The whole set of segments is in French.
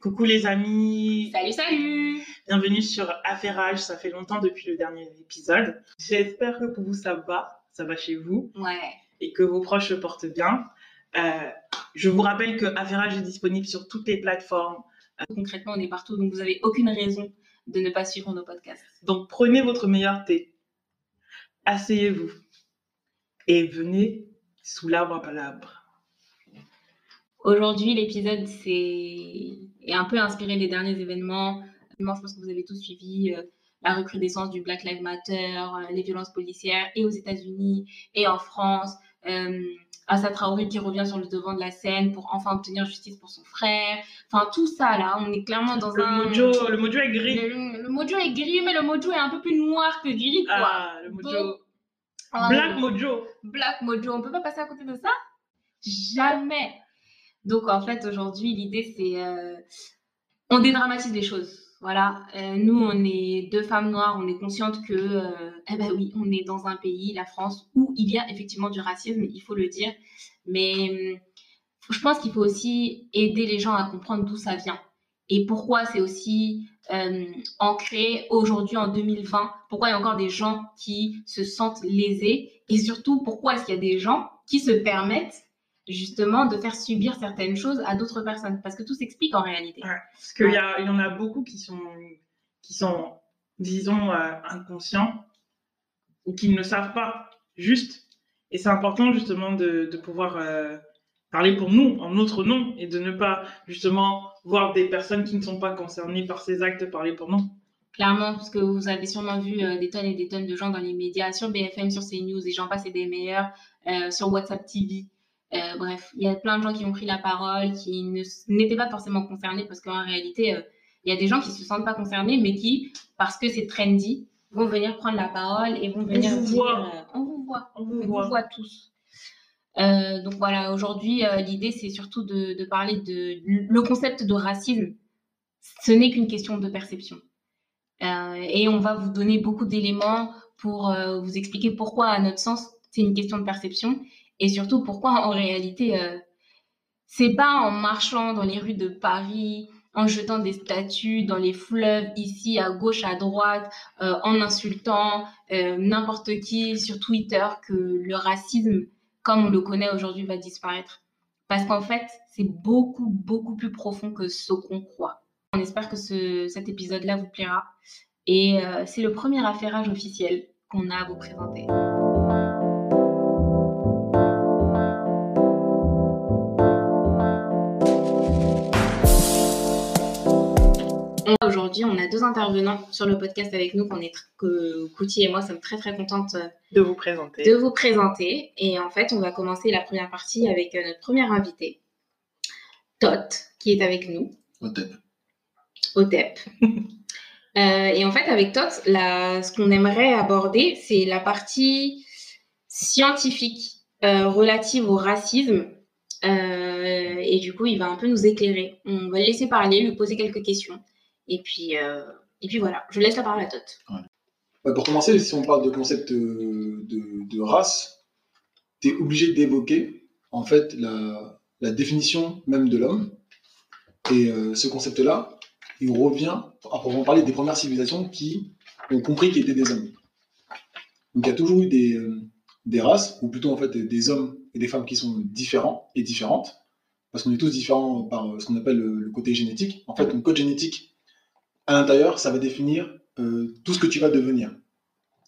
Coucou les amis. Salut, salut. Bienvenue sur Affairage. Ça fait longtemps depuis le dernier épisode. J'espère que pour vous ça va, ça va chez vous Ouais. et que vos proches se portent bien. Euh, je vous rappelle que Affairage est disponible sur toutes les plateformes. Concrètement, on est partout, donc vous n'avez aucune raison de ne pas suivre nos podcasts. Donc prenez votre meilleur thé, asseyez-vous et venez sous l'arbre à palabres. Aujourd'hui, l'épisode c'est... est un peu inspiré des derniers événements. Moi, je pense que vous avez tous suivi euh, la recrudescence du Black Lives Matter, euh, les violences policières, et aux États-Unis, et en France. Euh, Assa Traoré qui revient sur le devant de la scène pour enfin obtenir justice pour son frère. Enfin, tout ça, là, on est clairement dans Le un... mojo, le mojo est gris. Le, le mojo est gris, mais le mojo est un peu plus noir que gris, quoi. Ah, le mojo. Donc, Black mojo. Black Mojo, on peut pas passer à côté de ça? Jamais. Donc en fait aujourd'hui l'idée c'est euh, on dédramatise les choses. Voilà, Euh, nous on est deux femmes noires, on est conscientes que euh, eh ben oui on est dans un pays, la France, où il y a effectivement du racisme, il faut le dire. Mais je pense qu'il faut aussi aider les gens à comprendre d'où ça vient et pourquoi c'est aussi ancré aujourd'hui en 2020. Pourquoi il y a encore des gens qui se sentent lésés? Et surtout pourquoi est-ce qu'il y a des gens qui se permettent justement de faire subir certaines choses à d'autres personnes parce que tout s'explique en réalité. Ouais, Parce qu'il y, a- il y en a beaucoup qui sont, qui sont disons, euh, inconscients ou qui ne le savent pas juste. Et c'est important justement de, de pouvoir euh, parler pour nous, en notre nom, et de ne pas justement voir des personnes qui ne sont pas concernées par ces actes parler pour nous. Clairement, parce que vous avez sûrement vu euh, des tonnes et des tonnes de gens dans les médias, sur BFM, sur CNews, et j'en passe et des meilleurs, sur WhatsApp TV. Euh, bref, il y a plein de gens qui ont pris la parole, qui n'étaient pas forcément concernés, parce qu'en réalité, euh, il y a des gens qui se sentent pas concernés, mais qui, parce que c'est trendy, vont venir prendre la parole et vont venir vous dire, voit. euh, on vous voit. On On vous vous voit. voit tous. Euh, donc voilà, aujourd'hui, euh, l'idée, c'est surtout de, de parler de le concept de racisme. Ce n'est qu'une question de perception. Euh, et on va vous donner beaucoup d'éléments pour euh, vous expliquer pourquoi, à notre sens, c'est une question de perception. Et surtout, pourquoi, en réalité, euh, c'est pas en marchant dans les rues de Paris, en jetant des statues dans les fleuves, ici, à gauche, à droite, euh, en insultant euh, n'importe qui sur Twitter que le racisme, comme on le connaît aujourd'hui, va disparaître. Parce qu'en fait, c'est beaucoup, beaucoup plus profond que ce qu'on croit. On espère que ce- cet épisode-là vous plaira. Et euh, c'est le premier affairage officiel qu'on a à vous présenter. Aujourd'hui, on a deux intervenants sur le podcast avec nous, qu'on est que Kouti et moi sommes très très contentes euh, De vous présenter. de vous présenter. Et en fait, on va commencer la première partie avec euh, notre première invité, Tot, qui est avec nous, Au TEP. au TEP. Euh, et en fait, avec Tot, la- ce qu'on aimerait aborder, c'est la partie scientifique euh, relative au racisme. Euh, et du coup, il va un peu nous éclairer. On va le laisser parler, lui poser quelques questions. Et puis, euh, et puis voilà, je laisse la parole à Tot. Ouais, pour commencer, si on parle de concept euh, de, race, tu es obligé d'évoquer en fait la, définition même de l'homme. Et euh, ce concept-là, il revient à proprement parler des premières civilisations qui ont compris qu'ils étaient des hommes. Donc il y a toujours eu des, races, ou plutôt en fait des hommes et des femmes qui sont différents et différentes, parce qu'on est tous différents par ce qu'on appelle le, le côté génétique. En fait, ton code génétique, à l'intérieur, ça va définir euh, tout ce que tu vas devenir.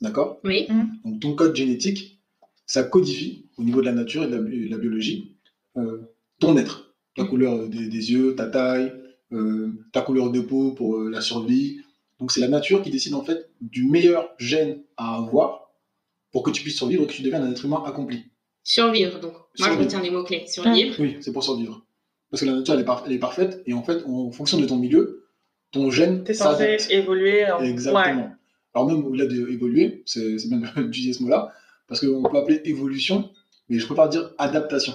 D'accord? Oui. Donc ton code génétique, ça codifie au niveau de la nature et de la, bi- la biologie euh, ton être, ta Mhm. couleur des, des yeux, ta taille, euh, ta couleur de peau pour euh, la survie. Donc c'est la nature qui décide en fait du meilleur gène à avoir pour que tu puisses survivre et que tu deviennes un être humain accompli. Survivre, donc. Moi, je Survivre. retiens les mots-clés. Survivre. Oui, c'est pour survivre. Parce que la nature elle est, par- elle est parfaite et en fait en fonction de ton milieu, ton gène T'es censé évoluer. en- Exactement. Ouais. Alors même au-delà d'évoluer, c'est bien d'utiliser ce mot-là, parce qu'on peut appeler évolution, mais je préfère dire adaptation.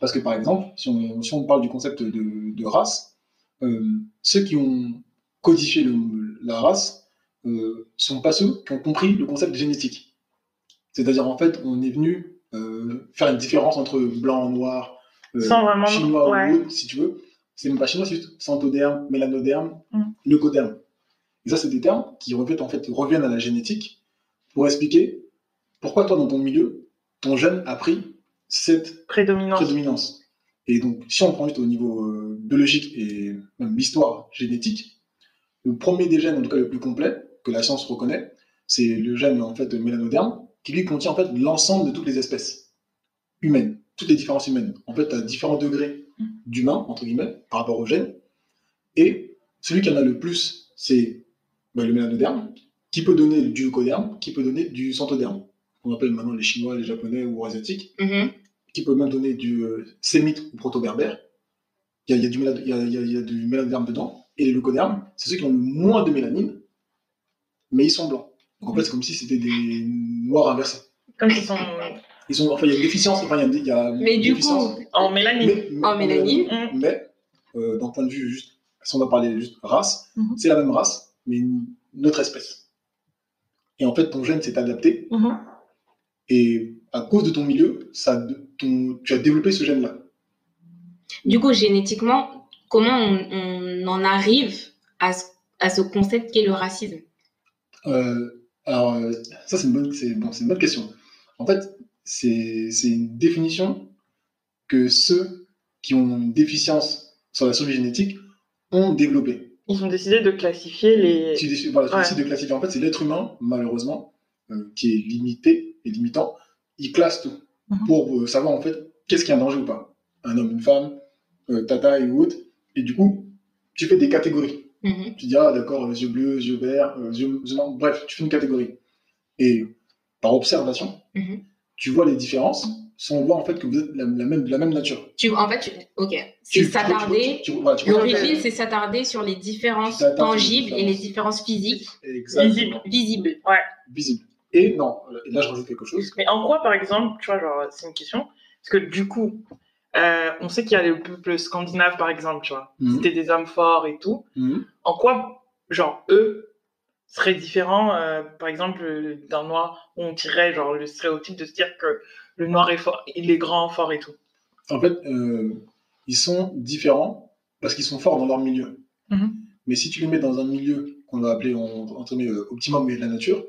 Parce que par exemple, si on, si on parle du concept de, de race, euh, ceux qui ont codifié le- la race euh, sont pas ceux qui ont compris le concept de génétique. C'est-à-dire en fait, on est venu euh, faire une différence entre blanc, noir, euh, Sans vraiment- chinois ouais. ou autre, si tu veux, c'est même pas chinois, c'est juste centoderme, mélanoderme, Mm. leucoderme. Et ça, c'est des termes qui reviennent, en fait, reviennent à la génétique pour expliquer pourquoi toi, dans ton milieu, ton gène a pris cette Prédominance. prédominance. Et donc, si on prend juste au niveau euh, biologique et même l'histoire génétique, le premier des gènes, en tout cas le plus complet, que la science reconnaît, c'est le gène en fait mélanoderme, qui lui contient en fait l'ensemble de toutes les espèces humaines, toutes les différences humaines. En fait, à différents degrés d'humain, entre guillemets, par rapport au gène. Et celui qui en a le plus, c'est bah, le mélanoderme, qui peut donner du leucoderme, qui peut donner du centoderme. On appelle maintenant les Chinois, les Japonais ou Asiatiques Mhm. qui peut même donner du euh, sémite ou proto-berbère. Il y a, y du y y a mélanoderme dedans. Et les leucodermes, c'est ceux qui ont le moins de mélanine, mais ils sont blancs. Donc en fait, c'est comme si c'était des noirs inversés. Comme ils sont Ils sont, enfin, il y a une déficience. Enfin, il y a, il y a une Mais du déficience, coup, en mélanine. mais, En mélanine. Mm. Mais, euh, d'un point de vue juste, si on va parler juste race, Mhm. c'est la même race, mais une, une autre espèce. Et en fait, ton gène s'est adapté, Mhm. et à cause de ton milieu, ça, ton- tu as développé ce gène-là. du coup, génétiquement, comment on, on en arrive à ce, à ce concept qu'est le racisme? Euh, alors, euh, ça, c'est une, bonne- c'est- bon, c'est une bonne question. En fait, c'est c'est une définition que ceux qui ont une déficience sur la survie génétique ont développée. Ils ont décidé de classifier les. Tu, décides- voilà, tu Ouais. décides de classifier. En fait, c'est l'être humain, malheureusement, euh, qui est limité et limitant. Il classe tout Mhm. pour euh, savoir, en fait, qu'est-ce qui est un danger ou pas. Un homme, une femme, euh, ta taille ou autre. Et du coup, tu fais des catégories. Mhm. Tu dis, ah d'accord, yeux bleus, yeux verts, euh, yeux, marrons. bref, tu fais une catégorie. Et par observation, Mhm. Tu vois les différences sans voir en fait que vous êtes la, la même, de la même nature. Tu, en fait, tu- ok, c'est s'attarder. voilà, L'origine, c'est s'attarder sur les différences les tangibles et les différences. physiques Exactement. Visible. visibles. Visible. Et non, et là je rajoute quelque chose. Mais en quoi, par exemple, tu vois, genre, c'est une question. Parce que du coup, euh, on sait qu'il y a le peuple scandinave, par exemple, tu vois. Mhm. C'était des hommes forts et tout. Mhm. En quoi, genre, eux seraient différents, euh, par exemple, euh, d'un noir, où on tirait, genre, le stéréotype de se dire que le noir est fort, il est grand, fort et tout. En fait, euh, ils sont différents parce qu'ils sont forts dans leur milieu. Mhm. Mais si tu les mets dans un milieu qu'on va appeler en- entre guillemets, optimum de la nature,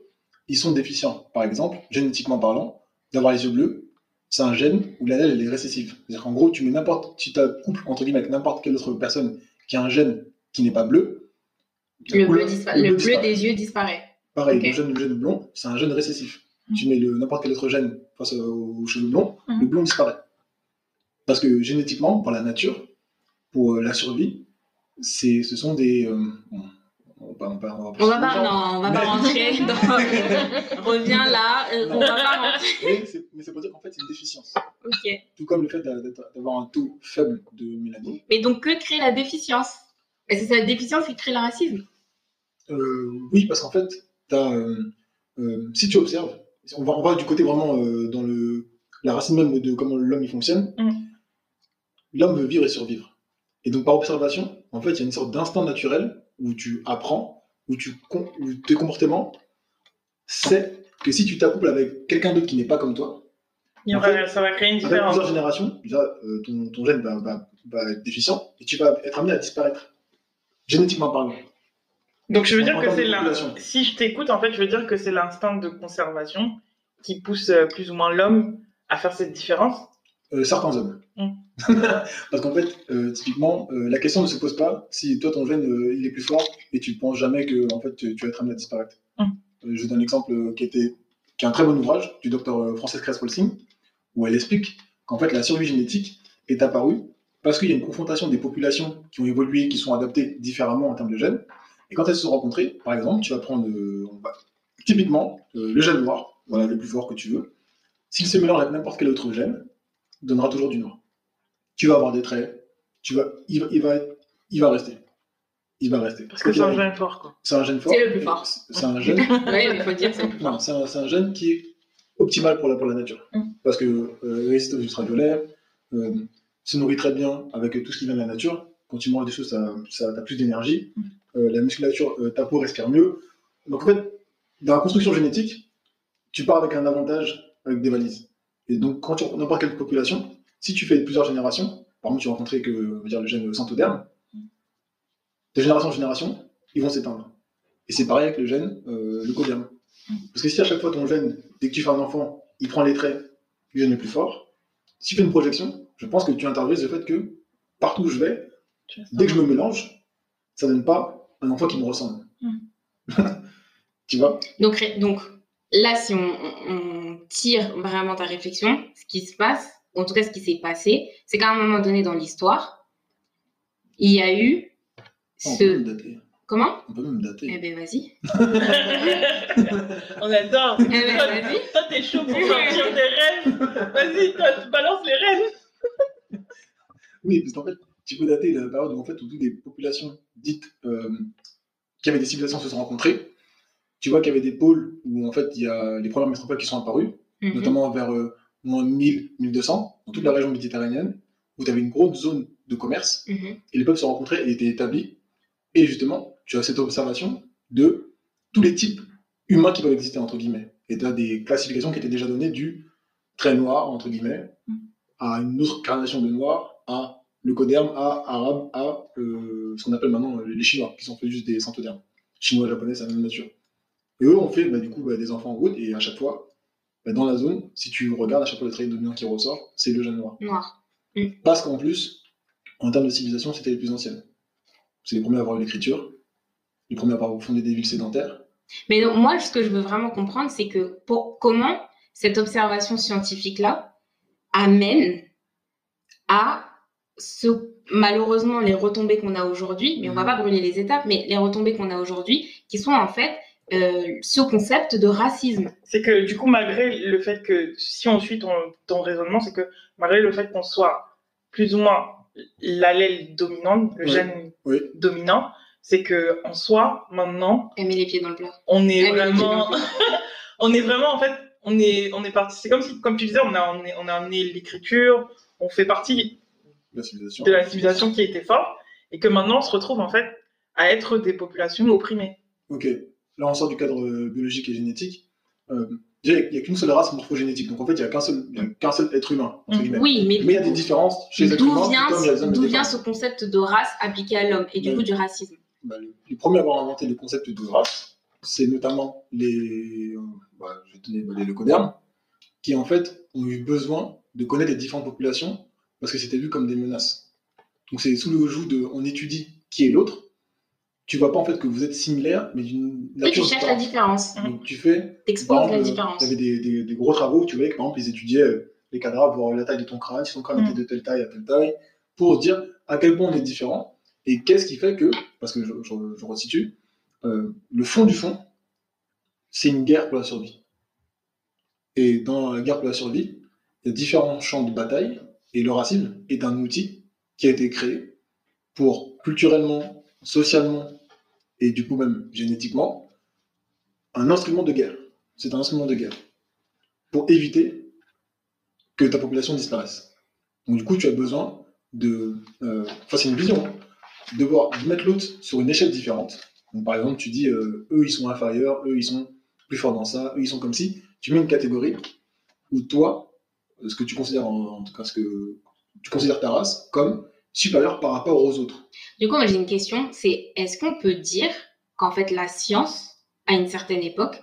ils sont déficients. Par exemple, génétiquement parlant, d'avoir les yeux bleus, c'est un gène où l'allèle elle est récessive. C'est-à-dire qu'en gros, tu mets n'importe, tu t'accouples entre guillemets avec n'importe quelle autre personne qui a un gène qui n'est pas bleu. Le bleu, couleur- dispa- le le bleu bleu disparaît. des yeux disparaît. Pareil, le gène blond, c'est un gène récessif. Mhm. Tu mets le- n'importe quel autre gène face aux cheveux blonds, Mhm. le blond disparaît. Parce que génétiquement, pour la nature, pour euh, la survie, c'est, ce sont des. euh, bon, on va, on va- on va On va pas, gens, non, on va pas rentrer dans. Reviens là, euh, on va pas rentrer. Mais c'est, mais c'est pour dire qu'en fait, c'est une déficience. Ok. Tout comme le fait d'avoir un taux faible de mélanine. Mais donc, que crée la déficience? Et c'est cette déficience qui crée le racisme Euh, oui, parce qu'en fait, t'as, euh, euh, si tu observes, on va, on va du côté vraiment euh, dans le, la racine même de comment l'homme il fonctionne. Mm. L'homme veut vivre et survivre. Et donc par observation, en fait, il y a une sorte d'instinct naturel où tu apprends, où, tu, où tes comportements, c'est que si tu t'accouples avec quelqu'un d'autre qui n'est pas comme toi, En ça va créer une avec différence. plusieurs générations, déjà, euh, ton, ton gène va, va- va être déficient et tu vas être amené à disparaître, génétiquement parlant. Donc je veux dire que c'est population. Si je t'écoute, en fait, je veux dire que c'est l'instinct de conservation qui pousse euh, plus ou moins l'homme à faire cette différence. Euh, certains hommes. Mm. Parce qu'en fait, euh, typiquement, euh, la question ne se pose pas si toi ton gène il est plus fort et tu ne penses jamais que en fait tu, tu vas être amené à disparaître. Mm. Je donne un exemple euh, qui, était, qui est un très bon ouvrage du docteur Frances Cress-Walsing où elle explique qu'en fait la survie génétique est apparue parce qu'il y a une confrontation des populations qui ont évolué, qui sont adaptées différemment en termes de gènes. Et quand elles se sont rencontrées, par exemple, tu vas prendre euh, typiquement euh, le gène noir, voilà le plus fort que tu veux. S'il se mélange avec n'importe quel autre gène, il donnera toujours du noir. Tu vas avoir des traits, tu vas, il, va, il, va, il va rester. Il va rester. Parce que c'est un gène fort, quoi. C'est un gène fort. C'est le plus fort. C'est un gène. Oui, il faut dire c'est non, un, gène qui est optimal pour la, pour la nature. Mm. Parce que euh, il résiste aux ultraviolets, euh, se nourrit très bien avec tout ce qui vient de la nature. Quand tu manges des choses, ça, ça as plus d'énergie. Mm. Euh, la musculature, euh, ta peau respire mieux. Donc en fait, dans la construction génétique, tu pars avec un avantage avec des valises. Et donc quand tu n'importe quelle population, si tu fais plusieurs générations, par exemple, tu rencontrais que, on va dire, le gène centoderme, de génération en génération, ils vont s'éteindre. Et c'est pareil avec le gène euh, leucoderme. Parce que si à chaque fois ton gène, dès que tu fais un enfant, il prend les traits du gène le plus fort, si tu fais une projection, je pense que tu intériorises le fait que partout où je vais, dès que je me mélange, ça donne pas un enfant qui me ressemble. tu vois? Donc, donc là, si on, tire vraiment ta réflexion, ce qui se passe, ou en tout cas ce qui s'est passé, c'est qu'à un moment donné dans l'histoire, il y a eu On peut même ce... dater. Comment? On peut même dater. Eh ben vas-y. On adore. Eh ben vas-y. Toi, t'es chaud pour sortir des rêves. Vas-y, toi, tu balances les rêves. Oui, parce qu'en fait, tu peux dater la période où, en fait, où toutes les populations dites euh, qui avaient des civilisations se sont rencontrées. Tu vois qu'il y avait des pôles où, en fait, il y a les premières métropoles qui sont apparues, Mhm. notamment vers euh, moins 1000, 1200, dans toute la région méditerranéenne, où tu avais une grosse zone de commerce, Mhm. et les peuples se rencontraient et étaient établis. Et justement, tu as cette observation de tous les types humains qui peuvent exister, entre guillemets. Et tu as des classifications qui étaient déjà données du très noir, entre guillemets, à une autre carnation de noir, à leucoderme, à arabe, à euh, ce qu'on appelle maintenant euh, les Chinois, qui sont fait juste des centodermes. Chinois, japonais, c'est la même nature. Et eux ont fait bah, du coup bah, des enfants en route, et à chaque fois, bah, dans la zone, si tu regardes, à chaque fois le trait dominant qui ressort, c'est le jeune noir. Noir. Parce qu'en plus, en termes de civilisation, c'était les plus anciennes. C'est les premiers à avoir l'écriture, les premiers à avoir fondé des villes sédentaires. Mais donc, moi, ce que je veux vraiment comprendre, c'est que pour, comment cette observation scientifique-là amène à ce, malheureusement les retombées qu'on a aujourd'hui, mais on va Mhm. pas brûler les étapes, mais les retombées qu'on a aujourd'hui, qui sont en fait euh, ce concept de racisme. C'est que du coup, malgré le fait que, si on suit ton, ton raisonnement, c'est que malgré le fait qu'on soit plus ou moins l'allèle dominante, le Oui. gène Oui. dominant, c'est que en soi, maintenant, Elle met les pieds dans le plat. on est Elle vraiment, on est vraiment en fait, on est, on est parti. C'est comme si, comme tu disais, on a, on, est- on a amené l'écriture, on fait partie La civilisation. de la civilisation qui était forte, et que maintenant on se retrouve en fait à être des populations opprimées. Ok. Là, on sort du cadre euh, biologique et génétique. Euh, déjà, il n'y a qu'une seule race morphogénétique. Donc, en fait, il n'y a qu'un seul, être humain. entre guillemets. Oui, mais Mais il y a des différences chez les êtres humains, d'où vient, ce concept de race appliqué à l'homme et du coup du racisme Bah, le- les premiers à avoir inventé le concept de race, c'est notamment les, euh, bah, je vais donner bah, les leucodermes, qui en fait ont eu besoin de connaître les différentes populations parce que c'était vu comme des menaces. Donc c'est sous le joug de on étudie qui est l'autre. Tu vois pas en fait que vous êtes similaires, mais d'une Et tu nature cherches la différence. Donc tu fais, T'exposes la différence. tu avais des, des- des gros travaux où tu voyais que par exemple ils étudiaient euh, les cadavres, voir la taille de ton crâne, si ton crâne Mm. était de telle taille à telle taille, pour dire à quel point on est différent et qu'est-ce qui fait que, parce que je, je, je resitue, euh, le fond du fond, c'est une guerre pour la survie. Et dans la guerre pour la survie, il y a différents champs de bataille et le racisme est un outil qui a été créé pour culturellement, socialement et du coup même génétiquement, un instrument de guerre. C'est un instrument de guerre pour éviter que ta population disparaisse. Donc du coup, tu as besoin de... euh, Enfin, c'est une vision. hein, de, voir, de mettre l'autre sur une échelle différente. Donc, par exemple, tu dis, euh, eux, ils sont inférieurs, eux, ils sont plus forts dans ça, eux, ils sont comme si. Tu mets une catégorie où toi, ce que tu considères, en, en tout cas, ce que tu considères ta race comme supérieure par rapport aux autres. Du coup, moi j'ai une question, c'est est-ce qu'on peut dire qu'en fait la science, à une certaine époque,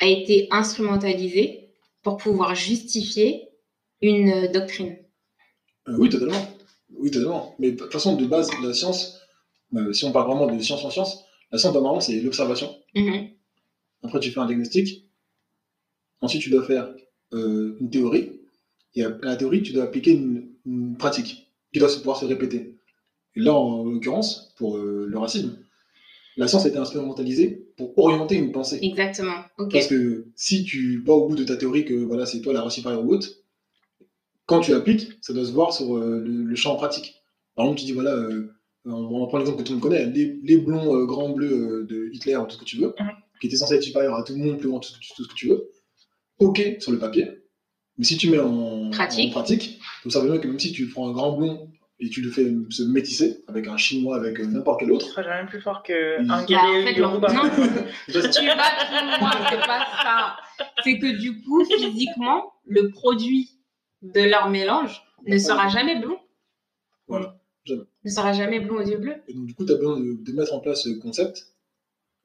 a été instrumentalisée pour pouvoir justifier une euh, doctrine? Euh, oui, totalement. Oui, totalement. Mais de toute façon, de base, la science, euh, si on parle vraiment de science en science, la science, normalement, c'est l'observation. Mhm. Après, tu fais un diagnostic. Ensuite, tu dois faire euh, une théorie. Et à la théorie, tu dois appliquer une, une pratique qui doit pouvoir se répéter. Et là, en l'occurrence, pour euh, le racisme, la science a été instrumentalisée pour orienter une pensée. Exactement. Parce que si tu vas au bout de ta théorie que voilà, c'est toi la race supérieure ou autre, quand tu appliques, ça doit se voir sur euh, le, le champ pratique. Par exemple, tu dis voilà, euh, on va prendre l'exemple que tout le monde connaît, les, les blonds grands bleus de Hitler, ou tout ce que tu veux, Mhm. qui étaient censés être supérieurs à tout le monde, plus grand, tout, tout ce que tu veux. Ok sur le papier, mais si tu mets en Pratique. en pratique, tu observes bien que même si tu prends un grand blond et tu le fais se métisser avec un chinois, avec euh, n'importe quel Ce autre, sera jamais plus fort qu'un Bah, guerrier en fait, Yoruba. non, Just- tu vas trop loin, c'est pas ça. C'est que du coup, physiquement, le produit de leur mélange ne sera jamais blond. Voilà. Ne sera jamais blond aux yeux bleus. Et donc, du coup, tu as besoin de, de mettre en place ce concept.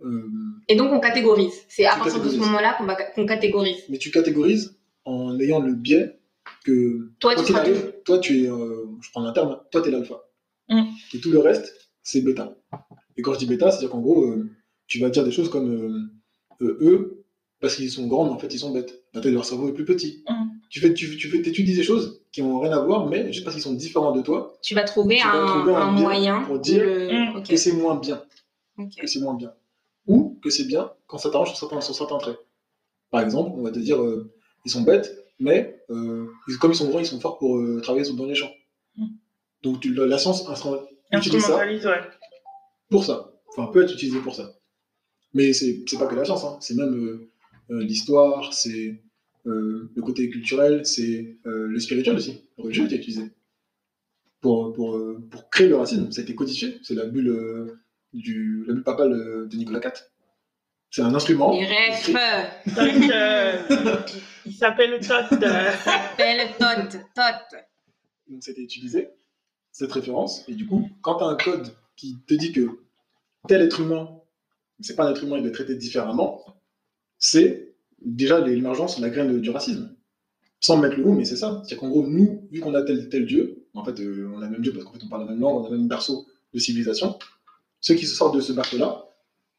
Euh, Et donc, on catégorise. C'est à partir de ce moment-là qu'on catégorise. mais tu catégorises en ayant le biais que Toi, tu arrive, toi, tu es, euh, je prends un terme, toi, tu es l'alpha. Mm. Et tout le reste, c'est bêta. Et quand je dis bêta, c'est-à-dire qu'en gros, euh, tu vas dire des choses comme euh, eux, parce qu'ils sont grands, mais en fait, ils sont bêtes. La taille de leur cerveau est plus petit. Mm. Tu fais, tu, tu fais, t'étudies des choses qui n'ont rien à voir, mais juste parce qu'ils sont différents de toi, Tu vas trouver Tu vas un, trouver un un biais moyen pour dire le- que c'est moins bien. ok. que c'est moins bien. Que c'est bien quand ça t'arrange sur certains, sur certains traits. Par exemple, on va te dire, euh, ils sont bêtes, mais euh, ils- comme ils sont grands, ils sont forts pour euh, travailler sur- dans les champs. Mm. Donc tu- la, la science utilise ça ouais. pour ça. Enfin, peut être utilisée pour ça. Mais c'est pas que la science, hein. c'est même l'histoire, c'est le côté culturel, c'est le spirituel aussi. Le religieux était utilisé. Pour, pour, pour créer le racisme, ça a été codifié. C'est la bulle, du, la bulle papale de Nicolas IV. C'est un instrument. Refs Donc, euh, il s'appelle Todd. euh, s'appellent Tot. Tot. Donc c'était utilisé, cette référence. Et du coup, quand tu as un code qui te dit que tel être humain, c'est pas un être humain, il être traité différemment, c'est déjà l'émergence, la graine du racisme. Sans mettre le mot, mais c'est ça. C'est qu'en gros, nous, vu qu'on a tel tel Dieu, en fait, euh, on a le même Dieu parce qu'en fait, on parle la même langue, on a le même berceau de civilisation, ceux qui se sortent de ce berceau-là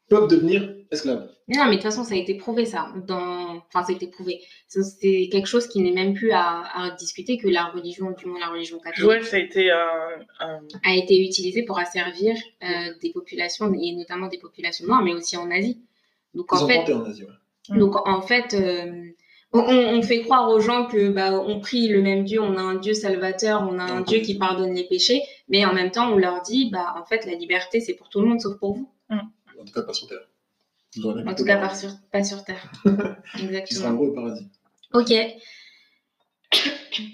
peuvent devenir esclaves. Non, mais de toute façon, ça a été prouvé, ça. Dans... Enfin, ça a été prouvé. C'est quelque chose qui n'est même plus à, à discuter que la religion, du moins la religion catholique, Ouais, ça a été un- a été utilisée pour asservir euh, des populations, et notamment des populations noires, mais aussi en Asie. Donc, Ils en ont fait, tenté en Asie. ouais. Mm. Donc en fait, euh, on, on fait croire aux gens que bah, on prie le même Dieu, on a un Dieu salvateur, on a un Dieu qui pardonne les péchés, mais en même temps on leur dit bah en fait la liberté c'est pour tout le monde sauf pour vous. En tout cas, pas sur Terre. En tout cas pas- sur, pas sur terre. Qui sera un Exactement. gros paradis. Ok.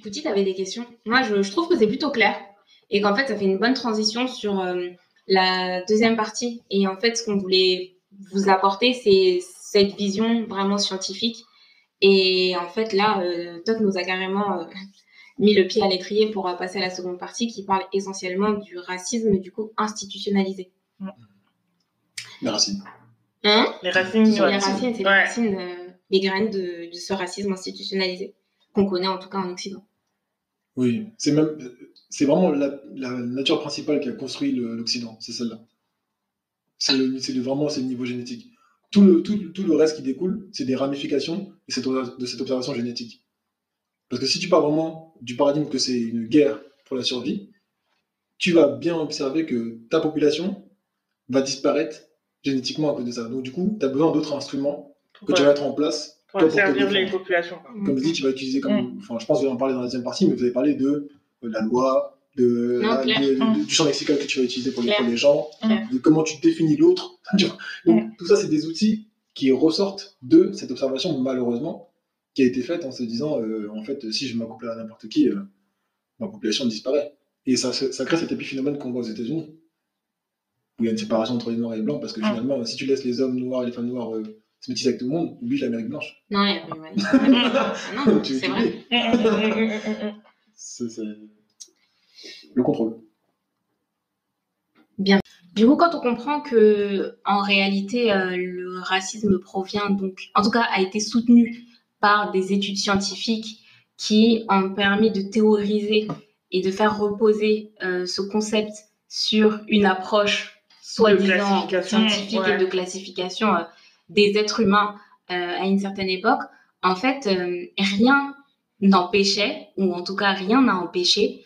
Pouty, t'avais des questions? Moi je, je trouve que c'est plutôt clair et qu'en fait ça fait une bonne transition sur euh, la deuxième partie et en fait ce qu'on voulait vous apporter c'est cette vision vraiment scientifique Et en fait, là, euh, Todd nous a carrément euh, mis le pied à l'étrier pour euh, passer à la seconde partie qui parle essentiellement du racisme, du coup, institutionnalisé. Racines. Hein Les racines. Les racines, c'est les racines, euh, les graines de, de ce racisme institutionnalisé qu'on connaît en tout cas en Occident. Oui, c'est même, c'est vraiment la, la nature principale qui a construit l'Occident, c'est celle-là. C'est le- c'est le- vraiment c'est le niveau génétique. Tout le, tout, tout le reste qui découle, c'est des ramifications de cette, de cette observation génétique. Parce que si tu pars vraiment du paradigme que c'est une guerre pour la survie, tu vas bien observer que ta population va disparaître génétiquement à cause de ça. Donc du coup, tu as besoin d'autres instruments que tu vas mettre en place Pour toi, pour te servir les populations. quoi. comme je dis, tu vas utiliser comme. Mm. Enfin, je pense que vous allez en parler dans la deuxième partie, mais vous avez parlé de, euh, la loi, de, Non, la- clair. de- de- Mm. du champ lexical que tu vas utiliser pour les, pour les gens, de comment tu définis l'autre. Donc, tout ça, c'est des outils qui ressortent de cette observation, malheureusement, qui a été faite en se disant, euh, en fait, si je m'accouple à n'importe qui, euh, ma population disparaît. Et ça, ça crée cet épiphénomène qu'on voit aux États-Unis, où il y a une séparation entre les noirs et les blancs, parce que finalement, si tu laisses les hommes noirs et les femmes noires euh, se métisser avec tout le monde, oublie l'Amérique blanche. Non, il y a- ouais. non c'est vrai. C'est le contrôle. Du coup, quand on comprend que en réalité euh, le racisme provient donc, en tout cas, a été soutenu par des études scientifiques qui ont permis de théoriser et de faire reposer euh, ce concept sur une approche soi-disant scientifique ouais. et de classification euh, des êtres humains euh, à une certaine époque. En fait, euh, rien n'empêchait, ou en tout cas rien n'a empêché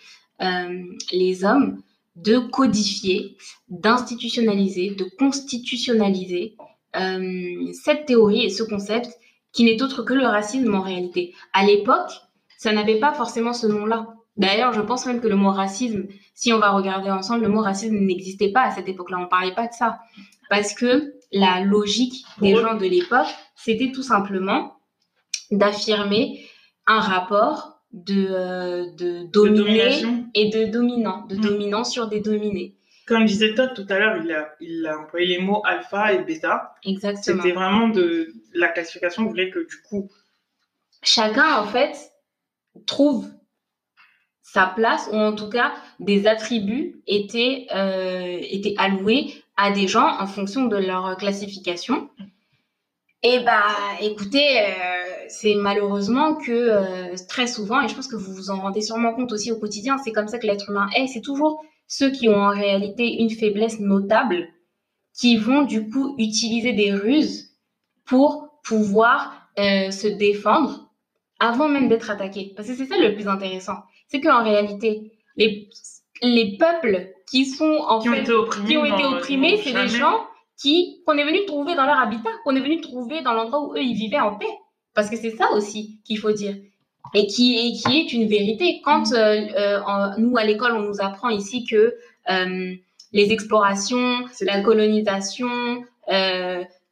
les hommes de codifier, d'institutionnaliser, de constitutionnaliser cette théorie et ce concept qui n'est autre que le racisme en réalité. À l'époque, ça n'avait pas forcément ce nom-là. D'ailleurs, je pense même que le mot racisme, si on va regarder ensemble, le mot racisme n'existait pas à cette époque-là. On ne parlait pas de ça. Parce que la logique des gens de l'époque, c'était tout simplement d'affirmer un rapport de, euh, de dominé et de dominant, de Mm. dominant sur des dominés. Comme disait Todd tout à l'heure, il a, il a employé les mots alpha et bêta. Exactement. C'était vraiment de la classification voulait que du coup, Chacun, en fait, trouve sa place, ou en tout cas des attributs étaient, euh, étaient alloués à des gens en fonction de leur classification. Et bah, écoutez, euh, c'est malheureusement que euh, très souvent, et je pense que vous vous en rendez sûrement compte aussi au quotidien, c'est comme ça que l'être humain est. C'est toujours ceux qui ont en réalité une faiblesse notable qui vont du coup utiliser des ruses pour pouvoir se défendre avant même d'être attaqués. Parce que c'est ça le plus intéressant. C'est qu'en réalité, les, les peuples qui sont en Qui ont fait, été opprimés. qui ont été opprimés, c'est des gens qui qu'on est venu trouver dans leur habitat, qu'on est venu trouver dans l'endroit où eux ils vivaient en paix. Parce que c'est ça aussi qu'il faut dire. Et qui, et qui est une vérité. Quand euh, euh, en- nous, à l'école, on nous apprend ici que euh, les explorations, C'est- la colonisation,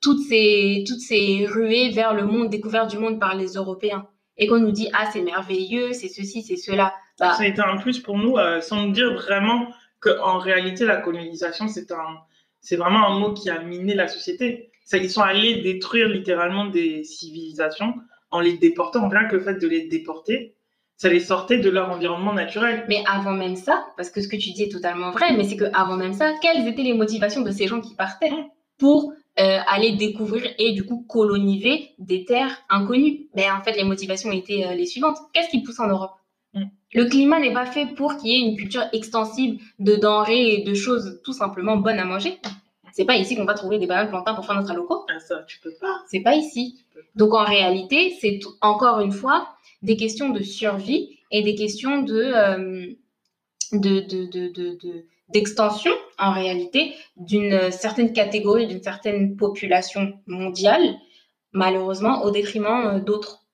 toutes, ces, toutes ces ruées vers le monde, découvert du monde par les Européens, et qu'on nous dit, ah, c'est merveilleux, c'est ceci, c'est cela. Bah, Ça a été un plus pour nous, euh, sans nous dire vraiment qu'en réalité, la colonisation, c'est un, c'est vraiment un mot qui a miné la société. Ils sont allés détruire littéralement des civilisations en les déportant. Rien que le fait de les déporter, ça les sortait de leur environnement naturel. Mais avant même ça, parce que ce que tu dis est totalement vrai, mais c'est que avant même ça, quelles étaient les motivations de ces gens qui partaient pour euh, aller découvrir et du coup coloniser des terres inconnues Ben en fait, les motivations étaient euh, les suivantes. Qu'est-ce qui pousse en Europe? Mm. Le climat n'est pas fait pour qu'il y ait une culture extensive de denrées et de choses tout simplement bonnes à manger. C'est pas ici qu'on va trouver des bananes plantains pour faire notre aloco. Ah, ça, tu peux pas. C'est pas ici. Donc en réalité, c'est encore une fois des questions de survie et des questions de euh, de- de- de- d'extension en réalité d'une certaine catégorie, d'une certaine population mondiale, malheureusement au détriment euh, d'autres.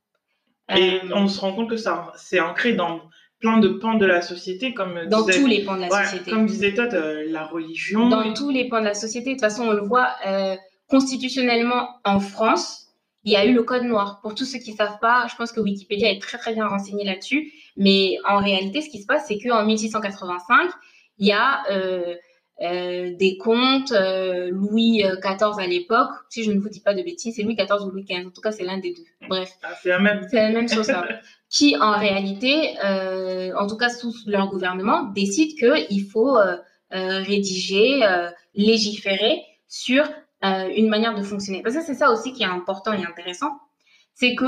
Et Euh, on se rend compte que ça, c'est ancré dans plein de pans de la société, comme dans disait, tous les pans de la ouais, société. comme disait Todd, euh, la religion. dans tous les pans de la société. De toute façon, on le voit euh, constitutionnellement en France. Il y a eu le code noir. Pour tous ceux qui ne savent pas, je pense que Wikipédia est très très bien renseigné là-dessus. Mais en réalité, ce qui se passe, c'est qu'en 1685, il y a euh, euh, des comtes, euh, Louis XIV à l'époque, si je ne vous dis pas de bêtises, c'est Louis XIV ou Louis XV, en tout cas c'est l'un des deux. Bref, Ah, c'est la même. c'est la même chose. qui en réalité, en tout cas sous leur gouvernement, décident qu'il faut rédiger, légiférer sur euh, une manière de fonctionner. Parce que c'est ça aussi qui est important et intéressant, c'est que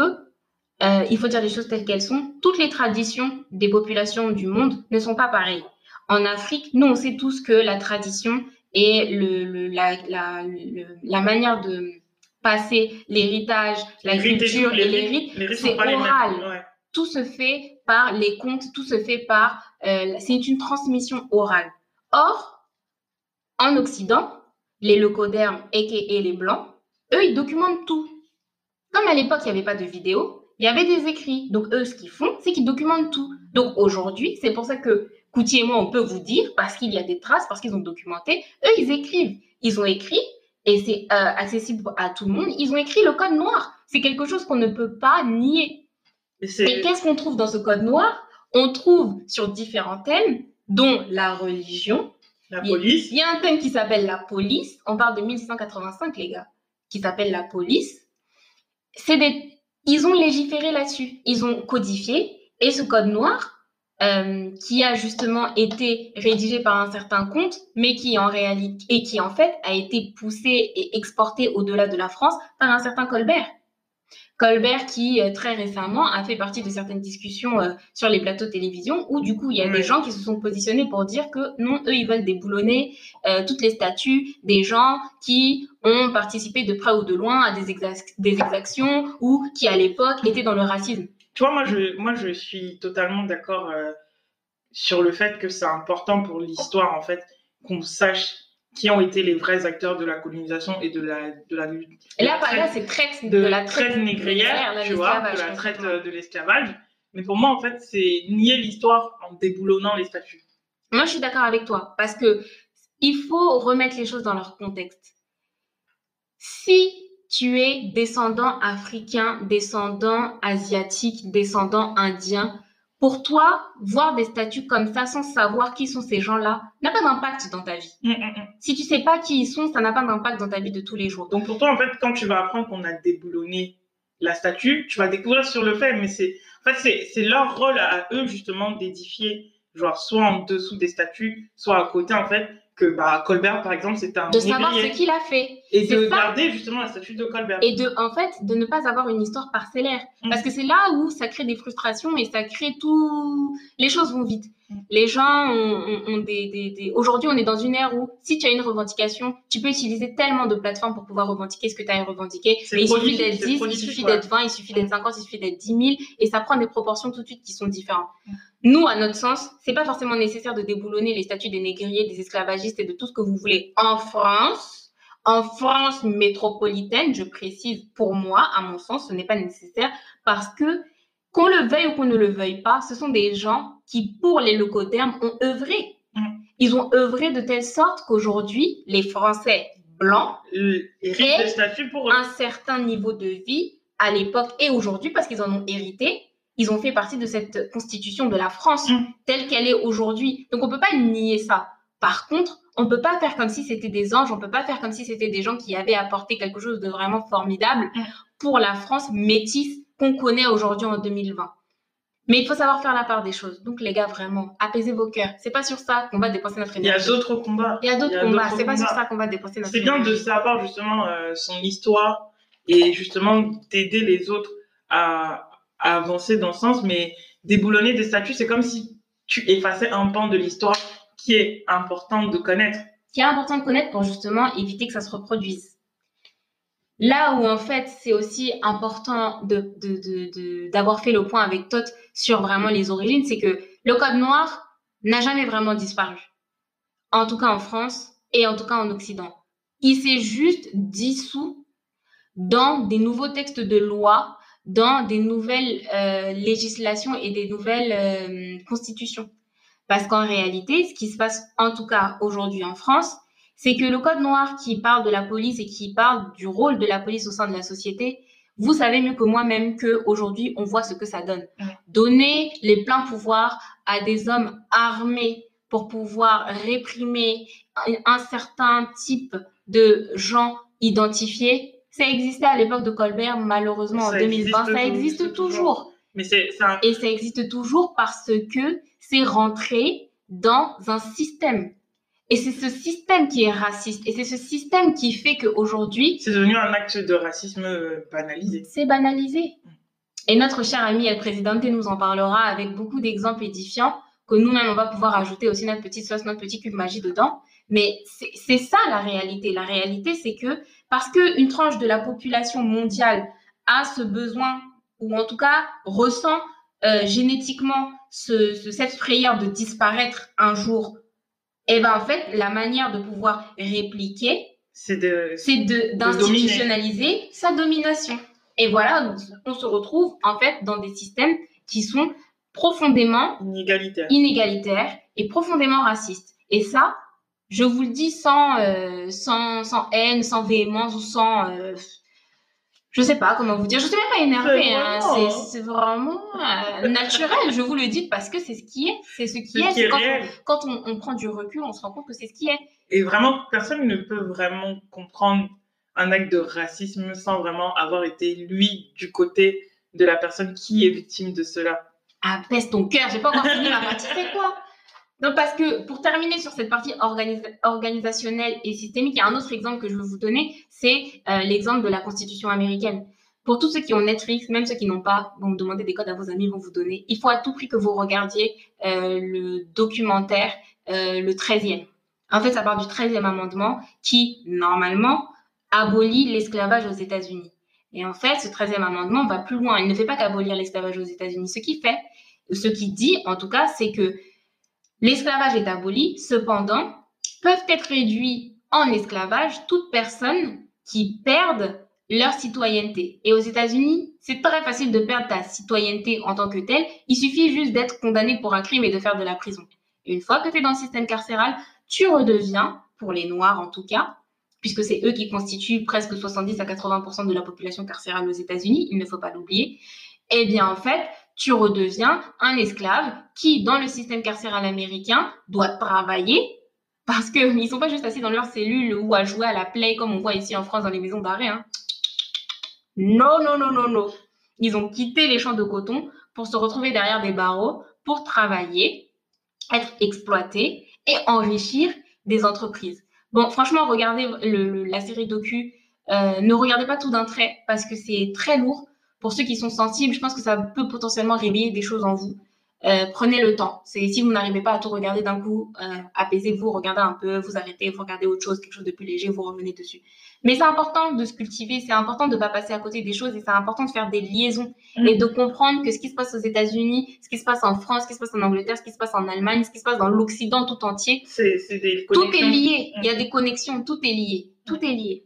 euh, il faut dire les choses telles qu'elles sont. Toutes les traditions des populations du monde ne sont pas pareilles. En Afrique, nous, on sait tous que la tradition et le, le- la, la, le- la manière de passer l'héritage, la culture et les rites- c'est mêmes. oral. Ouais. tout se fait par les contes, tout se fait par... euh, c'est une transmission orale. Or, en Occident, les leucodermes, et les blancs, eux, ils documentent tout. Comme à l'époque, il n'y avait pas de vidéo, il y avait des écrits. Donc, eux, ce qu'ils font, c'est qu'ils documentent tout. Donc, aujourd'hui, c'est pour ça que Coutier et moi, on peut vous dire, parce qu'il y a des traces, parce qu'ils ont documenté, eux, ils écrivent. Ils ont écrit, et c'est euh, accessible à tout le monde, ils ont écrit le code noir. C'est quelque chose qu'on ne peut pas nier. Et qu'est-ce qu'on trouve dans ce code noir? On trouve sur différents thèmes, dont la religion. la police. Il y a un thème qui s'appelle la police. On parle de 1685, les gars, qui s'appelle la police. C'est des... Ils ont légiféré là-dessus. Ils ont codifié. Et ce code noir, euh, qui a justement été rédigé par un certain comte, mais qui en réalité et qui en fait a été poussé et exporté au-delà de la France par un certain Colbert. Colbert qui euh, très récemment a fait partie de certaines discussions euh, sur les plateaux de télévision où du coup il y a des gens qui se sont positionnés pour dire que non, eux ils veulent déboulonner euh, toutes les statuts des gens qui ont participé de près ou de loin à des exactions ou qui à l'époque étaient dans le racisme. Tu vois, moi je, moi, je suis totalement d'accord euh, sur le fait que c'est important pour l'histoire, en fait, qu'on sache qui ont été les vrais acteurs de la colonisation et de la, de la lutte. Et là, la là, c'est traite de, de la traite négrière, tu vois, de la traite euh, de l'esclavage. Mais pour moi, en fait, c'est nier l'histoire en déboulonnant les statuts. Moi, je suis d'accord avec toi parce que il faut remettre les choses dans leur contexte. Si tu es descendant africain, descendant asiatique, descendant indien, pour toi, voir des statuts comme ça sans savoir qui sont ces gens-là n'a pas d'impact dans ta vie. Hum, hum, hum. Si tu sais pas qui ils sont, ça n'a pas d'impact dans ta vie de tous les jours. Donc pour toi, en fait, quand tu vas apprendre qu'on a déboulonné la statue, tu vas découvrir sur le fait, mais c'est en fait, c'est leur rôle à eux justement d'édifier, genre soit en dessous des statues, soit à côté en fait, que bah, Colbert, par exemple, c'était un De savoir ce qu'il a fait. Et de garder justement la statue de Colbert. Et de, en fait, de ne pas avoir une histoire parcellaire. Mm. Parce que c'est là où ça crée des frustrations et ça crée tout. Les choses vont vite. Mm. Les gens ont, des, des, des... Aujourd'hui, on est dans une ère où si tu as une revendication, tu peux utiliser tellement de plateformes pour pouvoir revendiquer ce que tu as à revendiquer. il suffit d'être 10, il suffit d'être 20, il suffit d'être 50, il suffit d'être 10 000. Et ça prend des proportions tout de suite qui sont différentes. Mm. Nous, à notre sens, c'est pas forcément nécessaire de déboulonner les statuts des négriers, des esclavagistes et de tout ce que vous voulez en France. En France métropolitaine, je précise, pour moi, à mon sens, ce n'est pas nécessaire parce que qu'on le veuille ou qu'on ne le veuille pas, ce sont des gens qui, pour les locaux termes, ont œuvré. Mm. Ils ont œuvré de telle sorte qu'aujourd'hui, les Français blancs aient pour un certain niveau de vie à l'époque et aujourd'hui parce qu'ils en ont hérité ils ont fait partie de cette constitution de la France mm. telle qu'elle est aujourd'hui. Donc on peut pas nier ça. Par contre, on peut pas faire comme si c'était des anges, on peut pas faire comme si c'était des gens qui avaient apporté quelque chose de vraiment formidable mm. pour la France métisse qu'on connaît aujourd'hui en 2020. Mais il faut savoir faire la part des choses. Donc les gars, vraiment, apaisez vos cœurs. C'est pas sur ça qu'on va dépenser notre énergie. Il y a d'autres combats. Il y a d'autres combats. C'est pas sur ça qu'on va dépenser notre énergie. C'est bien de savoir justement euh, son histoire et justement d'aider les autres à, avancer dans ce sens, mais déboulonner des statuts, c'est comme si tu effaçais un pan de l'histoire qui est important de connaître. Qui est important de connaître pour justement éviter que ça se reproduise. Là où en fait c'est aussi important d'avoir de, de, fait le point avec Tot sur vraiment les origines, c'est que le code noir n'a jamais vraiment disparu. En tout cas en France et en tout cas en Occident. Il s'est juste dissous dans des nouveaux textes de loi dans des nouvelles euh, législations et des nouvelles euh, constitutions. Parce qu'en réalité, ce qui se passe en tout cas aujourd'hui en France, c'est que le code noir qui parle de la police et qui parle du rôle de la police au sein de la société, vous savez mieux que moi-même qu'aujourd'hui, on voit ce que ça donne. Donner les pleins pouvoirs à des hommes armés pour pouvoir réprimer un certain type de gens identifiés, ça existait à l'époque de Colbert, malheureusement en 2020, ça existe toujours. Mais c'est Et ça existe toujours parce que c'est rentré dans un système. Et c'est ce système qui est raciste. Et c'est ce système qui fait qu'aujourd'hui... C'est devenu un acte de racisme euh, banalisé. C'est banalisé. Et notre cher ami El Présidente nous en parlera avec beaucoup d'exemples édifiants que nous-mêmes, on va pouvoir ajouter aussi notre petite sauce, notre petit cube magie dedans. Mais c'est ça la réalité. La réalité, c'est que parce qu'une tranche de la population mondiale a ce besoin, ou en tout cas ressent euh, génétiquement ce, cette frayeur de disparaître un jour, et eh ben en fait, la manière de pouvoir répliquer, c'est d'institutionnaliser sa domination. Et voilà, on se retrouve en fait dans des systèmes qui sont profondément inégalitaires, inégalitaires et profondément racistes. Et ça, je vous le dis sans, euh, sans, sans, haine, sans véhémence ou sans. Euh, je sais pas comment vous dire. Je suis même pas énervée. Hein. C'est vraiment euh, naturel. Je vous le dis parce que c'est ce qui est. C'est ce qui est. quand, on, on, prend du recul, on se rend compte que c'est ce qui est. Et vraiment, personne ne peut vraiment comprendre un acte de racisme sans vraiment avoir été, lui, du côté de la personne qui est victime de cela. Ah, pèse ton cœur. J'ai pas encore fini ma partie. C'est quoi? Non, parce que pour terminer sur cette partie organisationnelle et systémique, il y a un autre exemple que je veux vous donner, c'est euh, l'exemple de la Constitution américaine. Pour tous ceux qui ont Netflix, même ceux qui n'ont pas, vont me demander des codes à vos amis, vont vous donner. Il faut à tout prix que vous regardiez euh, le documentaire, euh, le 13e. En fait, ça part du 13e amendement qui, normalement, abolit l'esclavage aux États-Unis. Et en fait, ce 13e amendement va plus loin. Il ne fait pas qu'abolir l'esclavage aux États-Unis. Ce qui fait, ce qui dit, en tout cas, c'est que L'esclavage est aboli, cependant, peuvent être réduits en esclavage toutes personnes qui perdent leur citoyenneté. Et aux États-Unis, c'est très facile de perdre ta citoyenneté en tant que telle. Il suffit juste d'être condamné pour un crime et de faire de la prison. une fois que tu es dans le système carcéral, tu redeviens, pour les Noirs en tout cas, puisque c'est eux qui constituent presque 70 à 80% de la population carcérale aux États-Unis, il ne faut pas l'oublier, eh bien en fait, tu redeviens un esclave qui, dans le système carcéral américain, doit travailler parce qu'ils ne sont pas juste assis dans leur cellule ou à jouer à la play comme on voit ici en France dans les maisons d'arrêt. Hein. Non, non, non, non, non. Ils ont quitté les champs de coton pour se retrouver derrière des barreaux, pour travailler, être exploités et enrichir des entreprises. Bon, franchement, regardez la série docu. Euh, ne regardez pas tout d'un trait parce que c'est très lourd. Pour ceux qui sont sensibles, je pense que ça peut potentiellement réveiller des choses en vous. Euh, prenez le temps. C'est si vous n'arrivez pas à tout regarder d'un coup, euh, apaisez-vous, regardez un peu, vous arrêtez, vous regardez autre chose, quelque chose de plus léger, vous revenez dessus. Mais c'est important de se cultiver, c'est important de ne pas passer à côté des choses et c'est important de faire des liaisons mm. et de comprendre que ce qui se passe aux États-Unis, ce qui se passe en France, ce qui se passe en Angleterre, ce qui se passe en Allemagne, ce qui se passe dans l'Occident tout entier, c'est, des tout est lié. Il y a des connexions, tout est lié, tout est lié.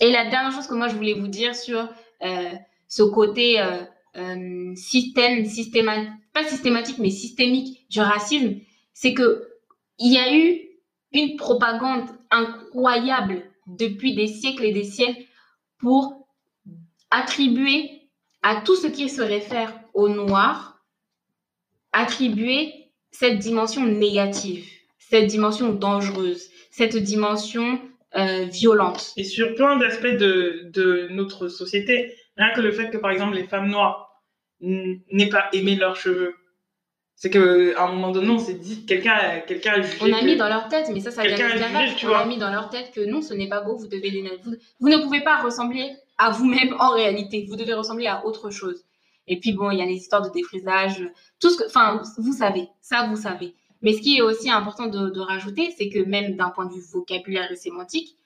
Et la dernière chose que moi je voulais vous dire sur euh, ce côté euh, euh, système, systématique, pas systématique, mais systémique du racisme, c'est que il y a eu une propagande incroyable depuis des siècles et des siècles pour attribuer à tout ce qui se réfère au noir, attribuer cette dimension négative, cette dimension dangereuse, cette dimension euh, violente. Et sur plein d'aspects de, de, notre société, rien que le fait que, par exemple, les femmes noires n'aient pas aimé leurs cheveux, c'est qu'à un moment donné, on s'est dit, quelqu'un quelqu'un a jugé. On a mis dans leur tête, mais ça, ça vient de On a mis dans leur tête que non, ce n'est pas beau, vous devez les vous, vous ne pouvez pas ressembler à vous-même en réalité. Vous devez ressembler à autre chose. Et puis bon, il y a les histoires de défrisage, tout ce que, enfin, vous savez, ça vous savez. Mais ce qui est aussi important de, de rajouter, c'est que même d'un point de vue vocabulaire et sémantique,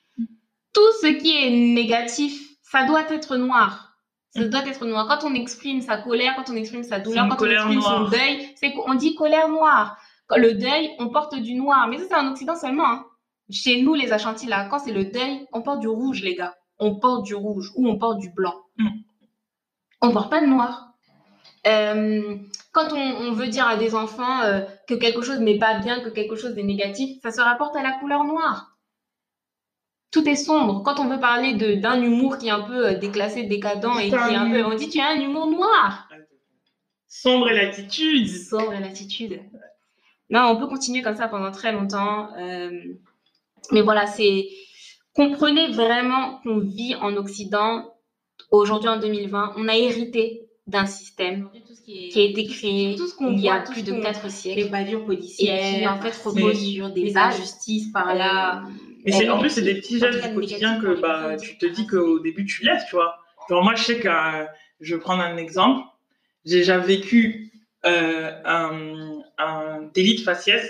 tout ce qui est négatif, ça doit être noir. Ça doit être noir. Quand on exprime sa colère, quand on exprime sa douleur, quand on exprime son deuil, c'est qu'on dit colère noire. Quand le deuil, on porte du noir. Mais ça, c'est en Occident seulement. Hein. Chez nous, les Achantis, là, quand c'est le deuil, on porte du rouge, les gars. On porte du rouge ou on porte du blanc. Mm. On porte pas de noir. Euh, quand on, veut dire à des enfants euh, que quelque chose n'est pas bien, que quelque chose est négatif, ça se rapporte à la couleur noire tout est sombre. Quand on veut parler d'un humour qui est un peu euh, déclassé, décadent et qui est un peu, on dit tu as un humour noir. Sombre et l'attitude. Sombre et l'attitude. Non, on peut continuer comme ça pendant très longtemps. Euh, mais voilà, c'est comprenez vraiment qu'on vit en Occident aujourd'hui en 2020. On a hérité d'un système qui, a été créé il y a plus de quatre siècles. Les bavures policières. Et qui en fait repose sur des injustices par là. Euh, mais c'est, en plus, c'est des petits gestes du quotidien que bah, tu te dis qu'au début, tu laisses, tu vois. Genre, moi, je sais que, euh, je vais prendre un exemple. J'ai déjà vécu euh, un, un, délit de faciès.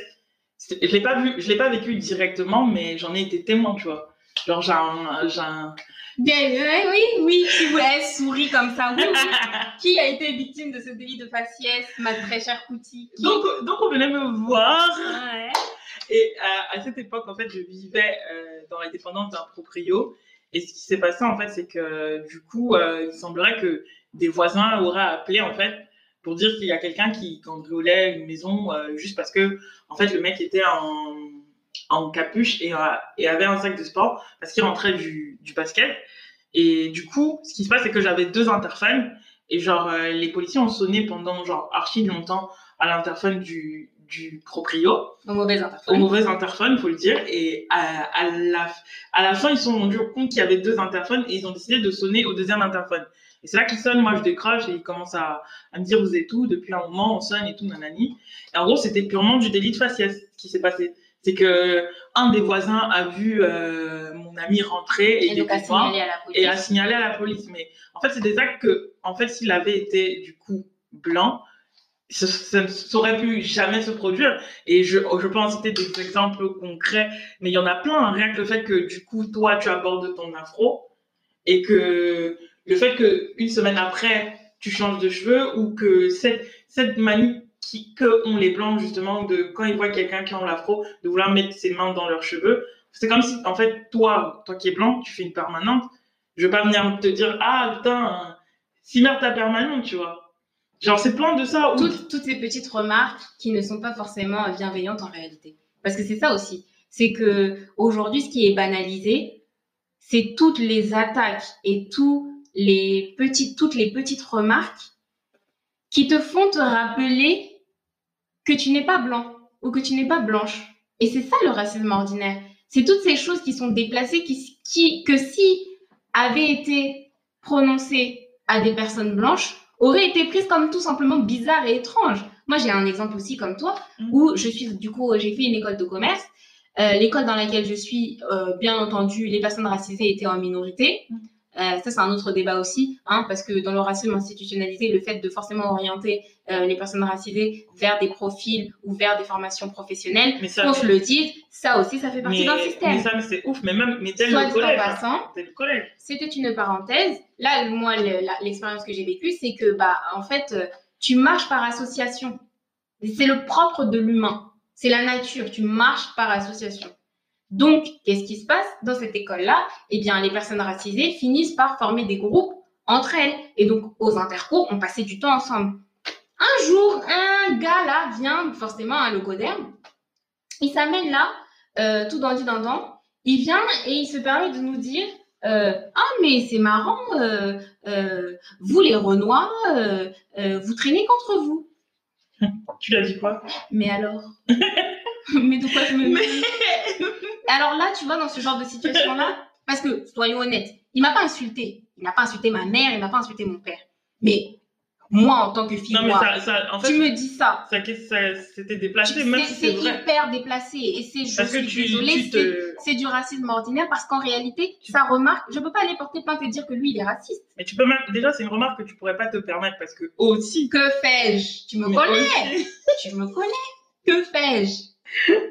Je l'ai pas vu, je l'ai pas vécu directement, mais j'en ai été témoin, tu vois. Genre, j'ai un, j'ai un... Bien, oui, oui, si vous avez souri comme ça, oui, Qui a été victime de ce délit de faciès, ma très chère Kouti donc, donc, on venait me voir. Ouais. Et à, cette époque, en fait, je vivais euh, dans la dépendance d'un proprio. Et ce qui s'est passé, en fait, c'est que du coup, euh, il semblerait que des voisins auraient appelé, en fait, pour dire qu'il y a quelqu'un qui cambriolait une maison euh, juste parce que, en fait, le mec était en, capuche et, et, avait un sac de sport parce qu'il rentrait du, du, basket. Et du coup, ce qui se passe, c'est que j'avais deux interphones et genre, les policiers ont sonné pendant genre archi longtemps à l'interphone du, du proprio. Au mauvais interphone. Au mauvais interphone, faut le dire. Et à, à, la, à la fin, ils se sont rendus compte qu'il y avait deux interphones et ils ont décidé de sonner au deuxième interphone. Et c'est là qu'ils sonnent, moi je décroche et ils commencent à, à me dire vous êtes où depuis un moment, on sonne et tout, nanani. Et en gros, c'était purement du délit de faciès qui s'est passé. C'est que un des voisins a vu euh, mon ami rentrer et, et, donc a signalé à la police. et a signalé à la police. Mais en fait, c'est des actes que, en fait, s'il avait été du coup blanc, ça, ne aurait pu jamais se produire. Et je, je peux en citer des exemples concrets, mais il y en a plein. Hein. Rien que le fait que, du coup, toi, tu abordes ton afro et que le fait que une semaine après, tu changes de cheveux ou que cette, cette manie qui, que ont les blancs, justement, de quand ils voient quelqu'un qui a l'afro, de vouloir mettre ses mains dans leurs cheveux. C'est comme si, en fait, toi, toi qui es blanc, tu fais une permanente. Je vais pas venir te dire, ah, putain, si merde ta permanente, tu vois. Genre, c'est plein de ça. Toutes, toutes, ces petites remarques qui ne sont pas forcément bienveillantes en réalité. Parce que c'est ça aussi. C'est que aujourd'hui, ce qui est banalisé, c'est toutes les attaques et tous les petites, toutes les petites remarques qui te font te rappeler que tu n'es pas blanc ou que tu n'es pas blanche. Et c'est ça le racisme ordinaire. C'est toutes ces choses qui sont déplacées qui, qui, que si avaient été prononcée à des personnes blanches aurait été prise comme tout simplement bizarre et étrange. Moi, j'ai un exemple aussi comme toi, Mm. où je suis, du coup, j'ai fait une école de commerce. Euh, L'école dans laquelle je suis, euh, bien entendu, les personnes racisées étaient en minorité. Mm. Euh, ça, c'est un autre débat aussi, hein, parce que dans le racisme institutionnalisé, le fait de forcément orienter euh, les personnes racisées vers des profils ou vers des formations professionnelles, Mais ça, qu'on se le dise, ça aussi, ça fait partie mais, d'un mais système. ça, mais c'est ouf. Mais même, mais dès Soit le collège. hein. passant, Dès le collège. c'était une parenthèse. Là, moi, le- la- l'expérience que j'ai vécue, c'est que, bah, en fait, euh, tu marches par association. C'est le propre de l'humain. C'est la nature. Tu marches par association. Donc, qu'est-ce qui se passe dans cette école-là? Eh bien, les personnes racisées finissent par former des groupes entre elles. Et donc, aux intercours, on passait du temps ensemble. Un jour, un gars là vient, forcément un logoderme, il s'amène là, euh, tout dandy dandan, il vient et il se permet de nous dire euh, Ah, mais c'est marrant, euh, vous les Renois, vous traînez contre vous. Tu l'as dit quoi? Mais alors Mais de quoi je me Alors là, tu vois, dans ce genre de situation-là, parce que, soyons honnêtes, il m'a pas insulté. Il n'a pas insulté ma mère, il n'a pas insulté mon père. Mais moi, en tant que fille Non, mais noire, ça, ça, en fait, tu me dis ça. c'était déplacé, C'est même si c'est hyper déplacé et c'est je Parce que suis tu, désolée, tu c'est te. c'est du racisme ordinaire parce qu'en réalité, ça remarque, je peux pas aller porter plainte et dire que lui il est raciste. Mais tu peux même. Déjà, c'est une remarque que tu pourrais pas te permettre parce que aussi. Que fais-je? Tu me mais connais Tu me connais Que fais-je?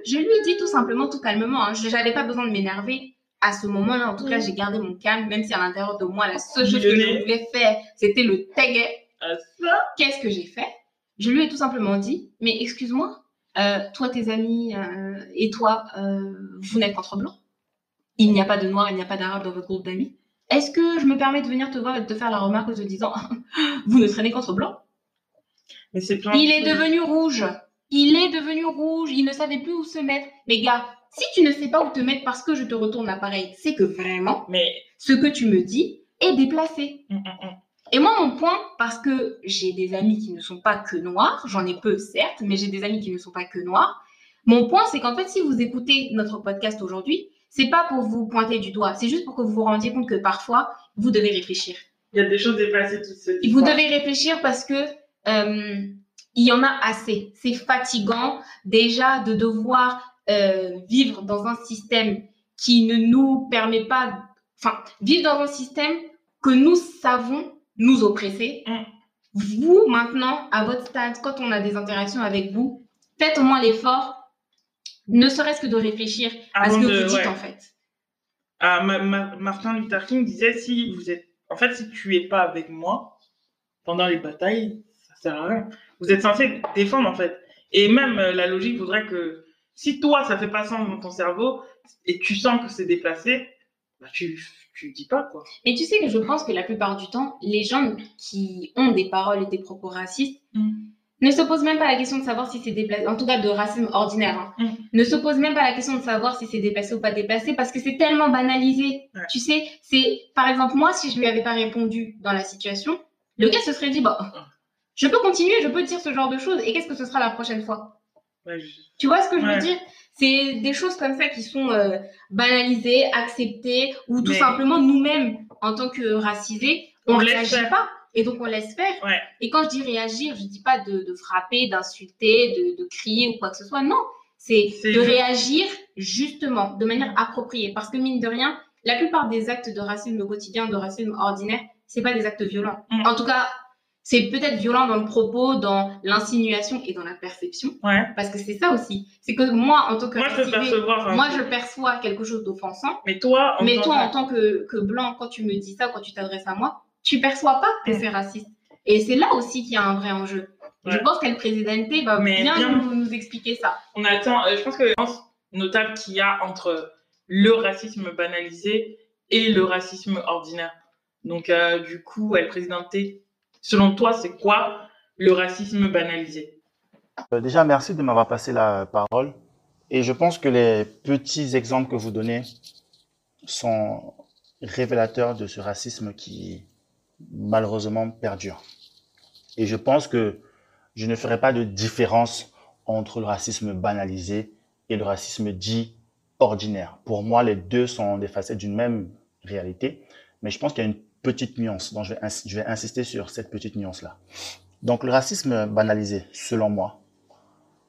Je lui ai dit tout simplement, tout calmement, hein, je n'avais pas besoin de m'énerver. À ce moment-là, en tout cas, j'ai gardé mon calme, même si à l'intérieur de moi, la seule chose que je voulais faire, c'était le taguet. Ça Qu'est-ce que j'ai fait? Je lui ai tout simplement dit, mais excuse-moi, euh, toi, tes amis euh, et toi, euh, vous n'êtes qu'entre blancs? Il n'y a pas de noir, il n'y a pas d'arabe dans votre groupe d'amis? Est-ce que je me permets de venir te voir et de te faire la remarque en te disant, vous ne traînez qu'entre blancs? Mais c'est plein. Il est devenu rouge. Il est devenu rouge. Il ne savait plus où se mettre. Mais gars, si tu ne sais pas où te mettre parce que je te retourne l'appareil, c'est que vraiment, Mais. ce que tu me dis est déplacé. hum, hum, hum. Et moi, mon point, parce que j'ai des amis qui ne sont pas que noirs, j'en ai peu certes, mais j'ai des amis qui ne sont pas que noirs. Mon point, c'est qu'en fait, si vous écoutez notre podcast aujourd'hui, c'est pas pour vous pointer du doigt, c'est juste pour que vous vous rendiez compte que parfois, vous devez réfléchir. Il y a des choses déplacées qui se. Vous devez réfléchir parce que euh, il y en a assez. C'est fatigant déjà de devoir euh, vivre dans un système qui ne nous permet pas, enfin, vivre dans un système que nous savons nous oppresser. Mm. Vous, maintenant, à votre stade, quand on a des interactions avec vous, faites au moins l'effort, ne serait-ce que de réfléchir à ce que de- vous dites ouais. en fait. Ah, Ma- Ma- Martin Luther King disait si vous êtes. En fait, si tu es pas avec moi pendant les batailles, ça sert à rien. Vous êtes censé défendre en fait. Et même euh, la logique voudrait que si toi ça fait pas sens dans ton cerveau et tu sens que c'est déplacé, bah tu tu dis pas quoi. Et tu sais que je pense que la plupart du temps, les gens qui ont des paroles et des propos racistes Mm. ne se posent même pas la question de savoir si c'est déplacé, en tout cas de racisme ordinaire, hein. Mm. ne se posent même pas la question de savoir si c'est déplacé ou pas déplacé parce que c'est tellement banalisé. Ouais. Tu sais, c'est par exemple moi, si je lui avais pas répondu dans la situation, le gars se serait dit, bah, je peux continuer, je peux dire ce genre de choses et qu'est-ce que ce sera la prochaine fois? Ouais, je- tu vois ce que je Ouais. veux dire? C'est des choses comme ça qui sont euh, banalisées, acceptées, ou tout Mais- simplement nous-mêmes, en tant que racisés, on ne réagit pas. Et donc on laisse faire. Ouais. Et quand je dis réagir, je dis pas de, de frapper, d'insulter, de, de crier ou quoi que ce soit. Non, c'est de réagir justement, de manière appropriée. Parce que mine de rien, la plupart des actes de racisme au quotidien, de racisme ordinaire, c'est pas des actes violents. Mm. En tout cas, c'est peut-être violent dans le propos, dans l'insinuation et dans la perception. Ouais. Parce que c'est ça aussi. C'est que moi, en tant que Moi je percevoir. moi, je perçois quelque chose d'offensant. Mais toi en Mais tant toi, que- en tant que, que blanc, quand tu me dis ça, quand tu t'adresses à moi, tu perçois pas que c'est raciste. Et c'est là aussi qu'il y a un vrai enjeu. Je pense qu'elle présidente va Mais bien, bien- Nous, nous expliquer ça. on attend, euh, je pense que la différence notable qu'il y a entre le racisme banalisé et le racisme ordinaire. Donc, euh, du coup, elle présidenté, selon toi, c'est quoi le racisme banalisé? Euh, Déjà, merci de m'avoir passé la parole. Et je pense que les petits exemples que vous donnez sont révélateurs de ce racisme qui malheureusement perdure. Et je pense que je ne ferai pas de différence entre le racisme banalisé et le racisme dit ordinaire. Pour moi, les deux sont des facettes d'une même réalité. mais je pense qu'il y a une petite nuance. Donc, je vais, insister sur cette petite nuance-là. Donc, le racisme banalisé, selon moi,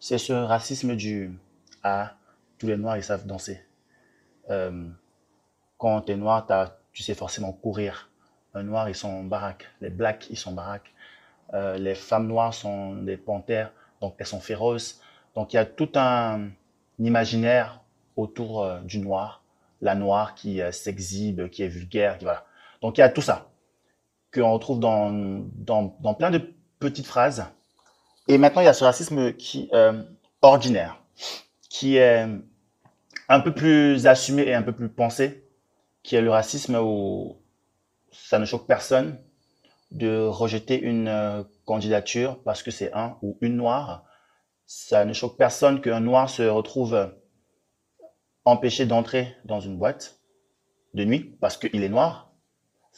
c'est ce racisme du à tous les noirs, ils savent danser. Euh, quand tu es noir, tu sais forcément courir. Un noir, ils sont en baraque. Les blacks, ils sont en baraque. Euh, les femmes noires sont des panthères, donc elles sont féroces. Donc il y a tout un, imaginaire autour euh, du noir, la noire qui s'exhibe, qui est vulgaire, qui, voilà. Donc il y a tout ça qu'on retrouve dans, dans, plein de petites phrases. Et maintenant, il y a ce racisme qui ordinaire, qui est un peu plus assumé et un peu plus pensé, qui est le racisme où ça ne choque personne de rejeter une euh, candidature parce que c'est un ou une noire. Ça ne choque personne qu'un noir se retrouve empêché d'entrer dans une boîte de nuit parce qu'il est noir.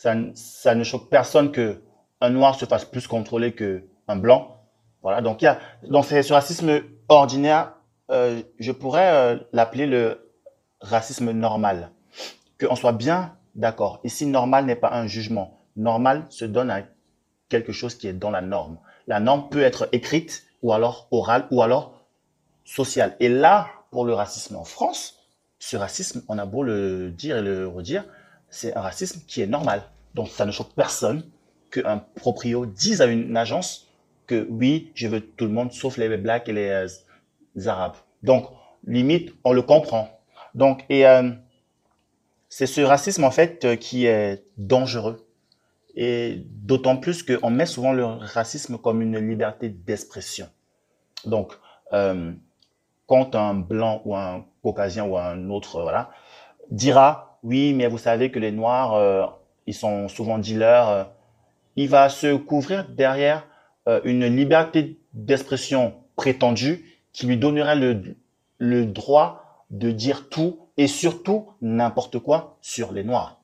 Ça, ça, ne choque personne que un noir se fasse plus contrôler qu'un blanc. Voilà, donc il y a donc c'est ce racisme ordinaire euh, je pourrais euh, l'appeler le racisme normal. Qu'on soit bien d'accord. Ici, normal n'est pas un jugement. Normal se donne à quelque chose qui est dans la norme. La norme peut être écrite ou alors orale ou alors sociale. Et là, pour le racisme en France, ce racisme, on a beau le dire et le redire, c'est un racisme qui est normal. Donc ça ne choque personne qu'un proprio dise à une agence que oui, je veux tout le monde sauf les blacks et les euh, arabes. Donc, limite, on le comprend. Donc, et euh, c'est ce racisme, en fait, euh, qui est dangereux. Et d'autant plus qu'on met souvent le racisme comme une liberté d'expression. Donc, quand un blanc ou un caucasien ou un autre, voilà, dira, oui, mais vous savez que les noirs, ils sont souvent dealers, il va se couvrir derrière une liberté d'expression prétendue qui lui donnerait le, droit de dire tout et surtout n'importe quoi sur les Noirs.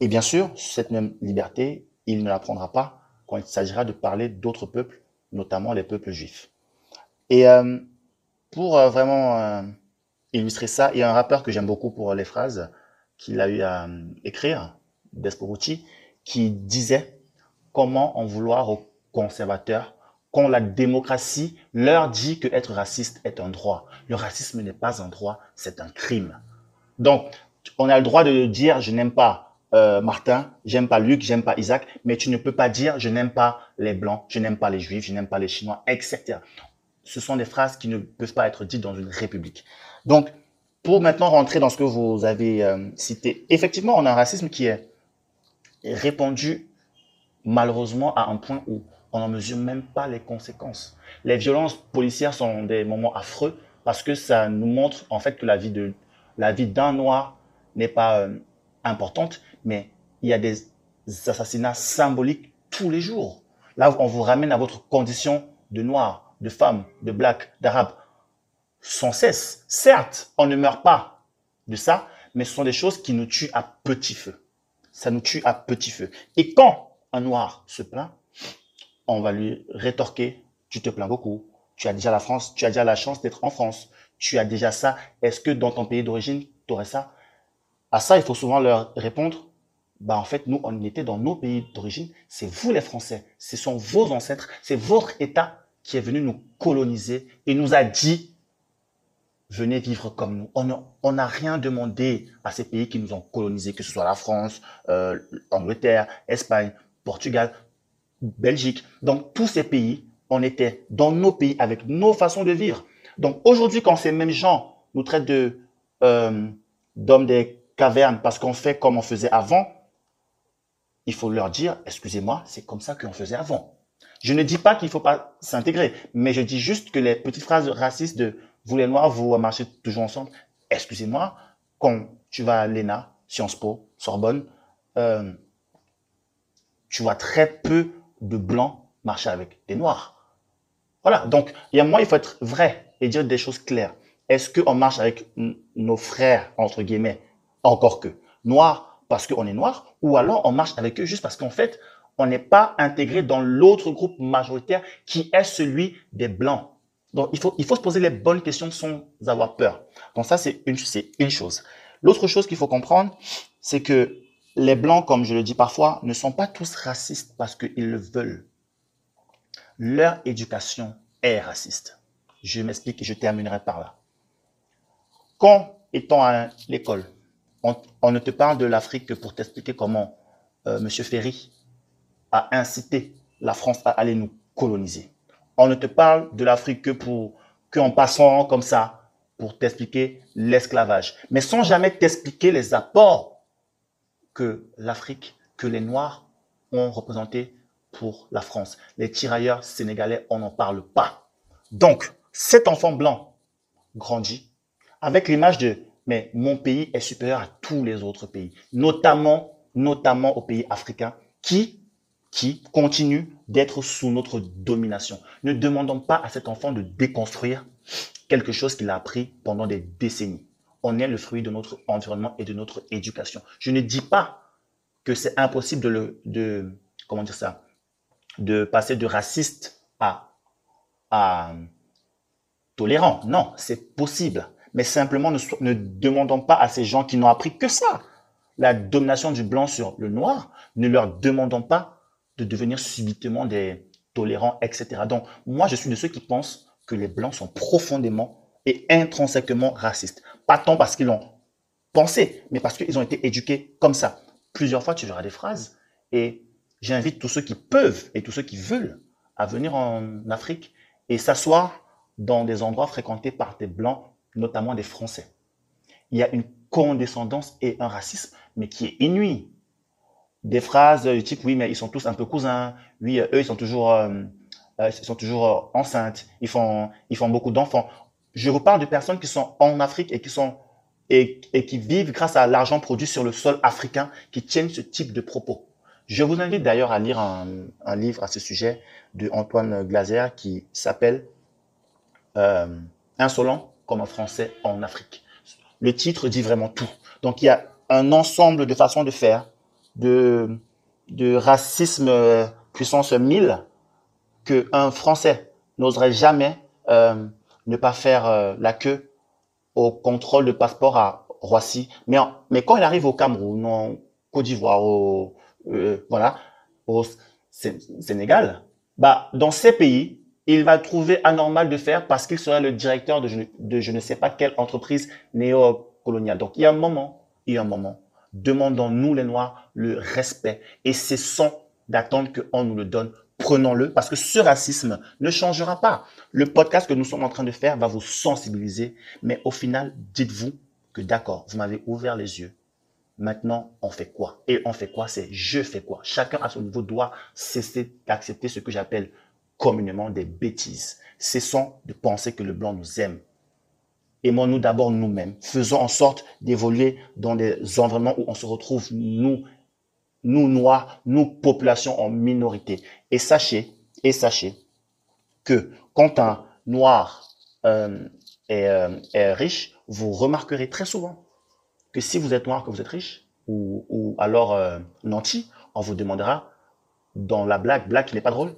Et bien sûr, cette même liberté, il ne la prendra pas quand il s'agira de parler d'autres peuples, notamment les peuples juifs. Et euh, pour euh, vraiment euh, illustrer ça, il y a un rappeur que j'aime beaucoup pour les phrases qu'il a eu à écrire, Desporucci, qui disait comment en vouloir aux conservateurs quand la démocratie leur dit que être raciste est un droit. Le racisme n'est pas un droit, c'est un crime. Donc, on a le droit de dire je n'aime pas euh, Martin, j'aime pas Luc, j'aime pas Isaac, mais tu ne peux pas dire je n'aime pas les blancs, je n'aime pas les juifs, je n'aime pas les chinois, etc. Ce sont des phrases qui ne peuvent pas être dites dans une république. Donc, pour maintenant rentrer dans ce que vous avez euh, cité, effectivement, on a un racisme qui est répandu malheureusement à un point où on n'en mesure même pas les conséquences. Les violences policières sont des moments affreux parce que ça nous montre en fait que la vie de la vie d'un noir n'est pas euh, importante, mais il y a des assassinats symboliques tous les jours. Là, on vous ramène à votre condition de noir, de femme, de black, d'arabe, sans cesse. Certes, on ne meurt pas de ça, mais ce sont des choses qui nous tuent à petit feu. Ça nous tue à petit feu. Et quand un noir se plaint, on va lui rétorquer, tu te plains beaucoup, tu as déjà la France, tu as déjà la chance d'être en France, tu as déjà ça, est-ce que dans ton pays d'origine, tu aurais ça? À ça, il faut souvent leur répondre, bah en fait, nous, on était dans nos pays d'origine, c'est vous les Français, ce sont vos ancêtres, c'est votre État qui est venu nous coloniser et nous a dit, venez vivre comme nous. On n'a rien demandé à ces pays qui nous ont colonisés, que ce soit la France, euh, Angleterre, Espagne, Portugal. Belgique. Donc, tous ces pays, on était dans nos pays avec nos façons de vivre. Donc, aujourd'hui, quand ces mêmes gens nous traitent de euh, d'hommes des cavernes parce qu'on fait comme on faisait avant, il faut leur dire, excusez-moi, c'est comme ça qu'on faisait avant. Je ne dis pas qu'il ne faut pas s'intégrer, mais je dis juste que les petites phrases racistes de vous les noirs, vous marchez toujours ensemble. Excusez-moi, quand tu vas à l'ENA, Sciences Po, Sorbonne, euh, tu vois très peu de blancs marcher avec des noirs. Voilà, donc il y a moi, il faut être vrai et dire des choses claires. Est-ce qu'on marche avec nos frères, entre guillemets, encore que noirs parce qu'on est noir, ou alors on marche avec eux juste parce qu'en fait, on n'est pas intégré dans l'autre groupe majoritaire qui est celui des blancs? Donc il faut, il faut se poser les bonnes questions sans avoir peur. Donc ça, c'est une, une chose. L'autre chose qu'il faut comprendre, c'est que les Blancs, comme je le dis parfois, ne sont pas tous racistes parce qu'ils le veulent. Leur éducation est raciste. Je m'explique et je terminerai par là. Quand, étant à l'école, on, ne te parle de l'Afrique que pour t'expliquer comment euh, M. Ferry a incité la France à aller nous coloniser. On ne te parle de l'Afrique que pour qu'en passant comme ça, pour t'expliquer l'esclavage, mais sans jamais t'expliquer les apports que l'Afrique, que les Noirs ont représentés pour la France. Les tirailleurs sénégalais, on n'en parle pas. Donc, cet enfant blanc grandit avec l'image de mais mon pays est supérieur à tous les autres pays, notamment, notamment aux pays africains qui, qui continuent d'être sous notre domination. Ne demandons pas à cet enfant de déconstruire quelque chose qu'il a appris pendant des décennies. On est le fruit de notre environnement et de notre éducation. Je ne dis pas que c'est impossible de le, de, comment dire ça, de passer de raciste à, à tolérant. Non, c'est possible. Mais simplement, ne, ne demandons pas à ces gens qui n'ont appris que ça, la domination du blanc sur le noir, ne leur demandons pas de devenir subitement des tolérants, etc. Donc, moi, je suis de ceux qui pensent que les blancs sont profondément et intrinsèquement racistes. Pas tant parce qu'ils l'ont pensé, mais parce qu'ils ont été éduqués comme ça. Plusieurs fois, tu verras des phrases et j'invite tous ceux qui peuvent et tous ceux qui veulent à venir en Afrique et s'asseoir dans des endroits fréquentés par des blancs, notamment des Français. Il y a une condescendance et un racisme, mais qui est inouï. Des phrases du type, oui, mais ils sont tous un peu cousins, oui, eux, ils sont toujours, euh, euh, ils sont toujours euh, enceintes, ils font, ils font beaucoup d'enfants. Je vous parle de personnes qui sont en Afrique et qui sont et, et qui vivent grâce à l'argent produit sur le sol africain, qui tiennent ce type de propos. Je vous invite d'ailleurs à lire un, un, livre à ce sujet de Antoine Glaser qui s'appelle euh, Insolent comme un Français en Afrique. Le titre dit vraiment tout. Donc il y a un ensemble de façons de faire, de, de racisme euh, puissance 1000 qu'un Français n'oserait jamais euh, ne pas faire euh, la queue au contrôle de passeport à Roissy. Mais, mais quand il arrive au Cameroun, en Côte d'Ivoire, au, euh, voilà, au Sénégal, bah, dans ces pays, il va trouver anormal de faire parce qu'il serait le directeur de je, de je ne sais pas quelle entreprise néocoloniale. Donc, il y a un moment, il y a un moment, demandons-nous les Noirs le respect et cessons d'attendre qu'on nous le donne prenons-le parce que ce racisme ne changera pas. Le podcast que nous sommes en train de faire va vous sensibiliser, mais au final, dites-vous que d'accord, vous m'avez ouvert les yeux. Maintenant, on fait quoi? Et on fait quoi? C'est je fais quoi? Chacun à son niveau doit cesser d'accepter ce que j'appelle communément des bêtises. Cessons de penser que le blanc nous aime. Aimons-nous d'abord nous-mêmes. Faisons en sorte d'évoluer dans des environnements où on se retrouve, nous, nous noirs, nous population en minorité. Et sachez, et sachez que quand un noir euh, est, euh, est, riche, vous remarquerez très souvent que si vous êtes noir, que vous êtes riche, ou, ou alors euh, nanti, on vous demandera dans la blague, blague qui n'est pas drôle,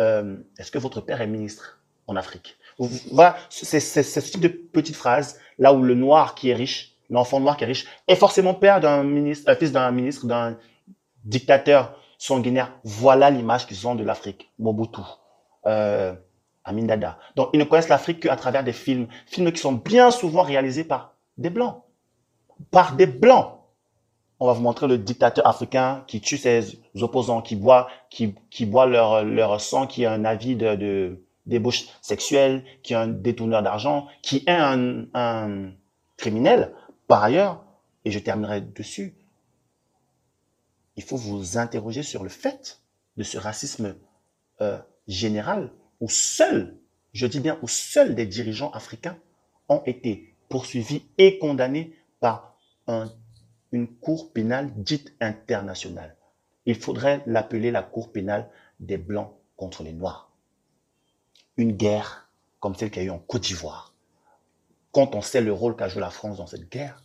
euh, est-ce que votre père est ministre en Afrique? Voilà, c'est ce type de petite phrase là où le noir qui est riche l'enfant noir qui est riche, est forcément père d'un ministre, euh, fils d'un ministre, d'un dictateur sanguinaire. Voilà l'image qu'ils ont de l'Afrique. Mobutu, euh, Amin Dada. Donc, ils ne connaissent l'Afrique qu'à travers des films, films qui sont bien souvent réalisés par des Blancs. Par des Blancs. On va vous montrer le dictateur africain qui tue ses opposants, qui boit, qui, qui boit leur, leur sang, qui a un avis de, de débauche sexuelle, qui est un détourneur d'argent, qui est un, un criminel. Par ailleurs, et je terminerai dessus, il faut vous interroger sur le fait de ce racisme euh, général où seuls, je dis bien où seuls des dirigeants africains ont été poursuivis et condamnés par un, une cour pénale dite internationale. Il faudrait l'appeler la cour pénale des Blancs contre les Noirs. Une guerre comme celle qu'il y a eu en Côte d'Ivoire, quand on sait le rôle qu'a joué la France dans cette guerre,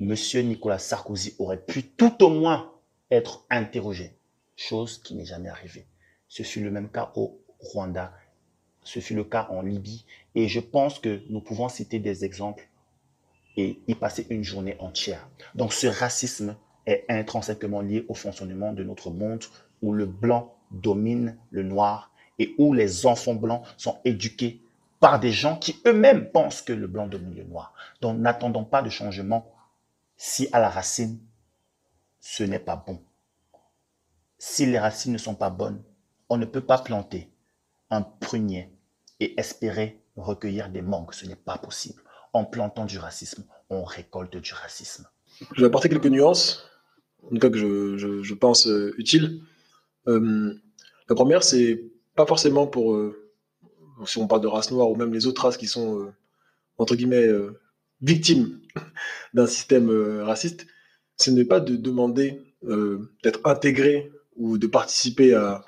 Monsieur Nicolas Sarkozy aurait pu tout au moins être interrogé, chose qui n'est jamais arrivée. Ce fut le même cas au Rwanda, ce fut le cas en Libye, et je pense que nous pouvons citer des exemples et y passer une journée entière. Donc ce racisme est intrinsèquement lié au fonctionnement de notre monde où le blanc domine le noir et où les enfants blancs sont éduqués par des gens qui eux-mêmes pensent que le blanc domine le noir. Donc n'attendons pas de changement si à la racine, ce n'est pas bon. Si les racines ne sont pas bonnes, on ne peut pas planter un prunier et espérer recueillir des mangues. Ce n'est pas possible. En plantant du racisme, on récolte du racisme. Je vais apporter quelques nuances, en tout cas que je, pense euh, utiles. Euh, la première, c'est pas forcément pour, euh, si on parle de race noire ou même les autres races qui sont, entre guillemets, victimes d'un système raciste, ce n'est pas de demander d'être intégré ou de participer à,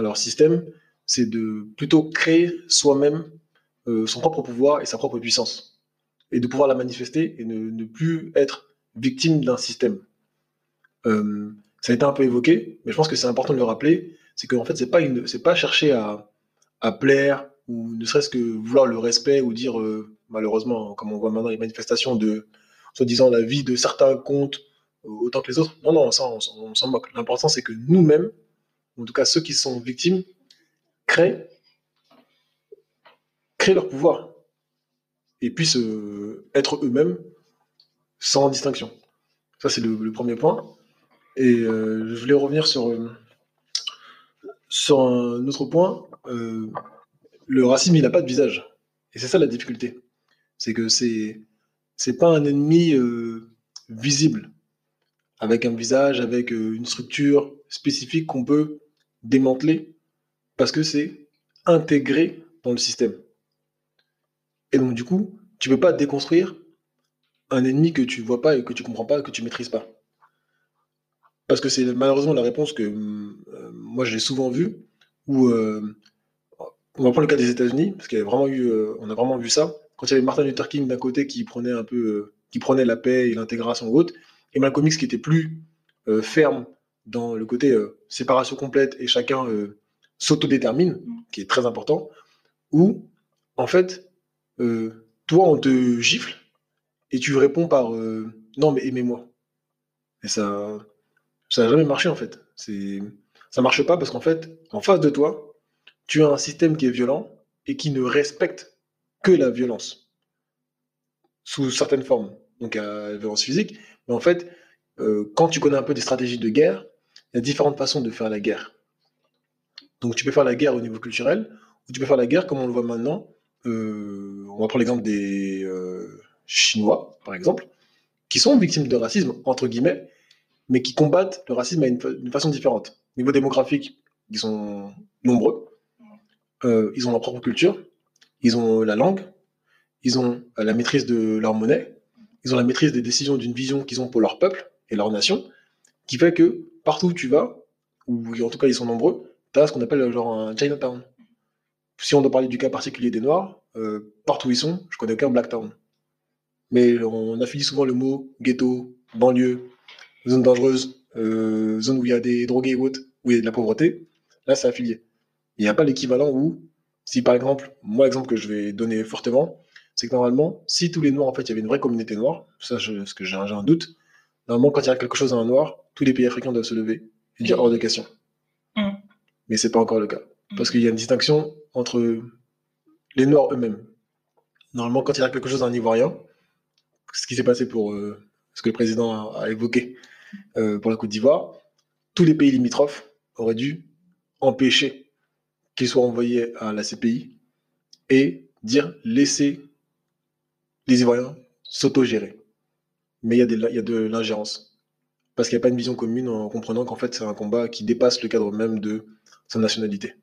leur système, c'est de plutôt créer soi-même euh, son propre pouvoir et sa propre puissance, et de pouvoir la manifester et ne, plus être victime d'un système. Euh, ça a été un peu évoqué, mais je pense que c'est important de le rappeler, c'est qu'en fait, c'est pas pas chercher à, plaire ou ne serait-ce que vouloir le respect ou dire euh, malheureusement, comme on voit maintenant les manifestations de soi-disant la vie de certains comptes autant que les autres. Non, non, on s'en moque. L'important, c'est que nous-mêmes, en tout cas ceux qui sont victimes, créent créer leur pouvoir et puissent euh, être eux-mêmes sans distinction. Ça, c'est le, premier point. Et euh, je voulais revenir sur, euh, sur un autre point. le racisme, il n'a pas de visage. Et c'est ça la difficulté. C'est que c'est c'est pas un ennemi visible, avec un visage, avec une structure spécifique qu'on peut démanteler, parce que c'est intégré dans le système. Et donc, du coup, tu peux pas déconstruire un ennemi que tu vois pas et que tu comprends pas, que tu maîtrises pas. Parce que c'est malheureusement la réponse que euh, moi j'ai souvent vue, où euh, on va prendre le cas des États-Unis, parce qu'il y a vraiment eu, euh, on a vraiment vu ça. Quand il y avait Martin Luther King d'un côté qui prenait un peu, qui prenait la paix et l'intégration haute, et Malcolm X qui était plus ferme dans le côté séparation complète et chacun s'autodétermine, qui est très important, où en fait euh, toi, on te gifle et tu réponds par euh, non, mais aimez-moi. Et ça, ça n'a jamais marché en fait. C'est, ça marche pas parce qu'en fait, en face de toi, tu as un système qui est violent et qui ne respecte que la violence sous certaines formes. Donc, la violence physique. Mais en fait, euh, quand tu connais un peu des stratégies de guerre, il y a différentes façons de faire la guerre. Donc, tu peux faire la guerre au niveau culturel, ou tu peux faire la guerre comme on le voit maintenant, euh, on va prendre l'exemple des euh, Chinois, par exemple, qui sont victimes de racisme, entre guillemets, mais qui combattent le racisme d'une façon différente. Au niveau démographique, ils sont nombreux, euh, ils ont leur propre culture, ils ont la langue, ils ont la maîtrise de leur monnaie, ils ont la maîtrise des décisions d'une vision qu'ils ont pour leur peuple et leur nation, qui fait que partout où tu vas, ou en tout cas ils sont nombreux, tu as ce qu'on appelle genre un Chinatown. Si on doit parler du cas particulier des Noirs, euh, partout où ils sont, je connais aucun Blacktown. Mais on affilie souvent le mot ghetto, banlieue, zone dangereuse, euh, zone où il y a des drogués et autres, où il y a de la pauvreté. Là, c'est affilié. Il n'y a pas l'équivalent où, si par exemple, moi, l'exemple que je vais donner fortement, c'est que normalement, si tous les Noirs, en fait, il y avait une vraie communauté noire, ça, je, ce que j'ai un, doute, normalement, quand il y a quelque chose dans un Noir, tous les pays africains doivent se lever et dire hors de question. Mais mm. Mais c'est pas encore le cas. Parce qu'il y a une distinction entre les Noirs eux-mêmes. Normalement, quand il y a quelque chose d'un Ivoirien, ce qui s'est passé pour euh, ce que le président a, évoqué euh, pour la Côte d'Ivoire, tous les pays limitrophes auraient dû empêcher qu'il soit envoyé à la CPI et dire laisser les Ivoiriens s'autogérer. Mais il y a, il y a de l'ingérence. Parce qu'il n'y a pas une vision commune en comprenant qu'en fait c'est un combat qui dépasse le cadre même de sa nationalité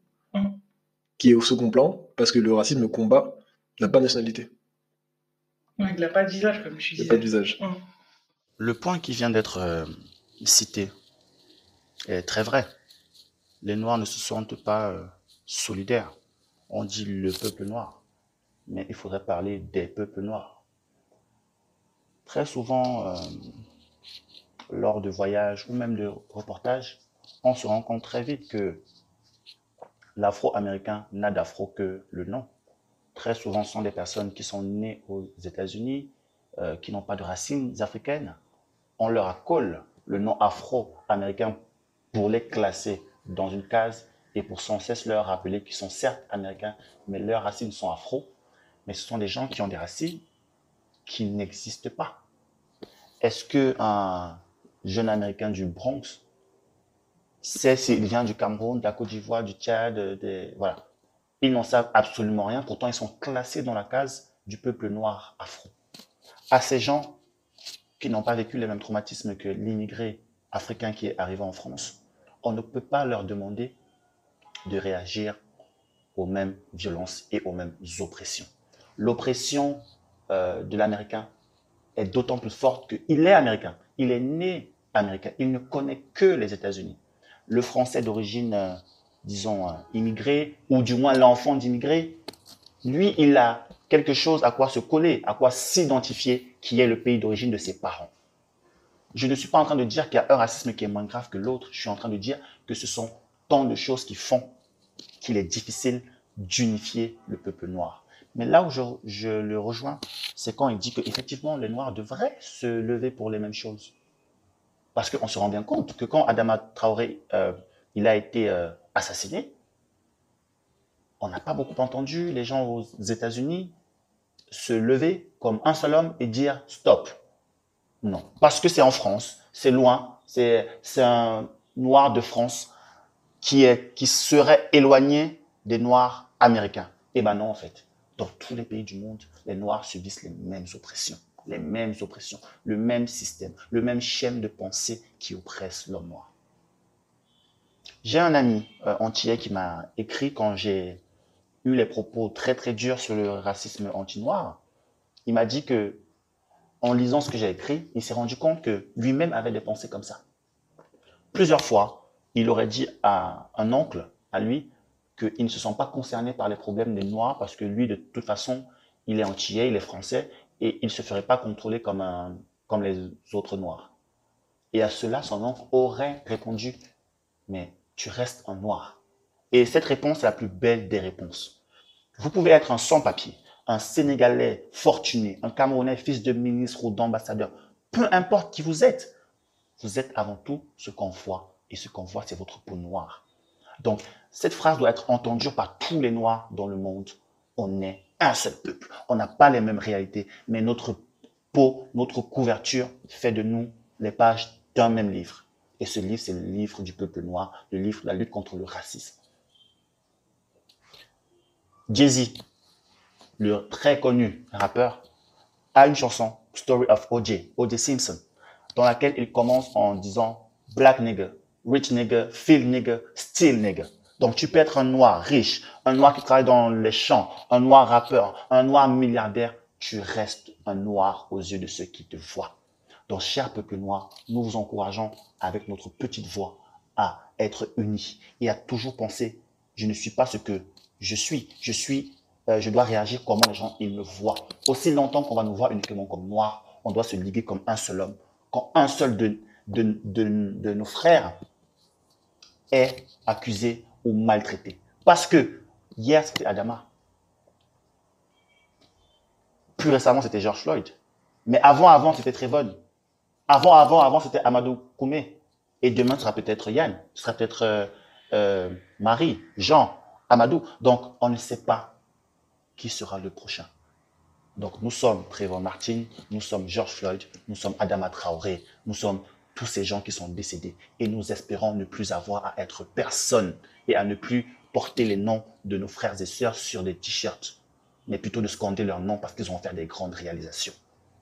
qui est au second plan, parce que le racisme combat n'a pas de nationalité. il n'a pas de visage, comme je disais. Il n'a pas de visage. Le point qui vient d'être euh, cité est très vrai. Les Noirs ne se sentent pas euh, solidaires. On dit le peuple noir, mais il faudrait parler des peuples noirs. Très souvent, euh, lors de voyages ou même de reportages, on se rend compte très vite que l'afro-américain n'a d'afro que le nom. Très souvent, ce sont des personnes qui sont nées aux États-Unis, qui n'ont pas de racines africaines, on leur accole le nom afro-américain pour les classer dans une case et pour sans cesse leur rappeler qu'ils sont certes américains, mais leurs racines sont afro, mais ce sont des gens qui ont des racines qui n'existent pas. Est-ce qu'un jeune américain du Bronx sait s'il vient du Cameroun, de la Côte d'Ivoire, du Tchad, voilà. Ils n'en savent absolument rien, pourtant ils sont classés dans la case du peuple noir afro. À ces gens qui n'ont pas vécu les mêmes traumatismes que l'immigré africain qui est arrivé en France, on ne peut pas leur demander de réagir aux mêmes violences et aux mêmes oppressions. L'oppression euh, de l'Américain est d'autant plus forte qu'il est américain. Il est né américain. Il ne connaît que les États-Unis. Le français d'origine, euh, disons, euh, immigré, ou du moins l'enfant d'immigré, lui, il a quelque chose à quoi se coller, à quoi s'identifier, qui est le pays d'origine de ses parents. Je ne suis pas en train de dire qu'il y a un racisme qui est moins grave que l'autre. Je suis en train de dire que ce sont tant de choses qui font qu'il est difficile d'unifier le peuple noir. Mais là où je, le rejoins, c'est quand il dit qu'effectivement, les Noirs devraient se lever pour les mêmes choses. Parce qu'on se rend bien compte que quand Adama Traoré euh, il a été euh, assassiné, on n'a pas beaucoup entendu les gens aux États-Unis se lever comme un seul homme et dire stop. Non, parce que c'est en France, c'est loin, c'est un noir de France qui, est, qui serait éloigné des noirs américains. Eh ben non, en fait. Dans tous les pays du monde, les noirs subissent les mêmes oppressions, les mêmes oppressions, le même système, le même schème de pensée qui oppresse l'homme noir. J'ai un ami euh, antillais qui m'a écrit quand j'ai eu les propos très très durs sur le racisme anti-noir. Il m'a dit que, en lisant ce que j'ai écrit, il s'est rendu compte que lui-même avait des pensées comme ça. Plusieurs fois, il aurait dit à un oncle, à lui, qu'il ne se sent pas concerné par les problèmes des Noirs parce que lui, de toute façon, il est antillais, il est français et il ne se ferait pas contrôler comme, comme les autres Noirs. Et à cela, son oncle aurait répondu, mais tu restes un Noir. Et cette réponse est la plus belle des réponses. Vous pouvez être un sans-papier, un Sénégalais fortuné, un Camerounais fils de ministre ou d'ambassadeur, peu importe qui vous êtes, vous êtes avant tout ce qu'on voit. Et ce qu'on voit, c'est votre peau noire. Donc, cette phrase doit être entendue par tous les Noirs dans le monde. On est un seul peuple. On n'a pas les mêmes réalités, mais notre peau, notre couverture fait de nous les pages d'un même livre. Et ce livre, c'est le livre du peuple noir, le livre de la lutte contre le racisme. Jay-Z, le très connu rappeur, a une chanson, Story of O.J., O.J. Simpson, dans laquelle il commence en disant Black nigger, rich nigger, feel nigger, still nigger. Donc tu peux être un noir riche, un noir qui travaille dans les champs, un noir rappeur, un noir milliardaire, tu restes un noir aux yeux de ceux qui te voient. Donc cher peuple noir, nous vous encourageons avec notre petite voix à être unis et à toujours penser, je ne suis pas ce que je suis, je suis, euh, je dois réagir comment les gens ils me voient. Aussi longtemps qu'on va nous voir uniquement comme noirs, on doit se liguer comme un seul homme. Quand un seul de, de, de, nos frères est accusé ou maltraité. Parce que hier, c'était Adama. Plus récemment, c'était George Floyd. Mais avant, avant, c'était Trevon. Avant, avant, avant, c'était Amadou Koumé. Et demain, ce sera peut-être Yann. Ce sera peut-être euh, euh, Marie, Jean, Amadou. Donc, on ne sait pas qui sera le prochain. Donc, nous sommes Trevor Martin, nous sommes George Floyd, nous sommes Adama Traoré, nous sommes tous ces gens qui sont décédés. Et nous espérons ne plus avoir à être personne et à ne plus porter les noms de nos frères et sœurs sur des t-shirts, mais plutôt de scander leurs noms parce qu'ils vont faire des grandes réalisations.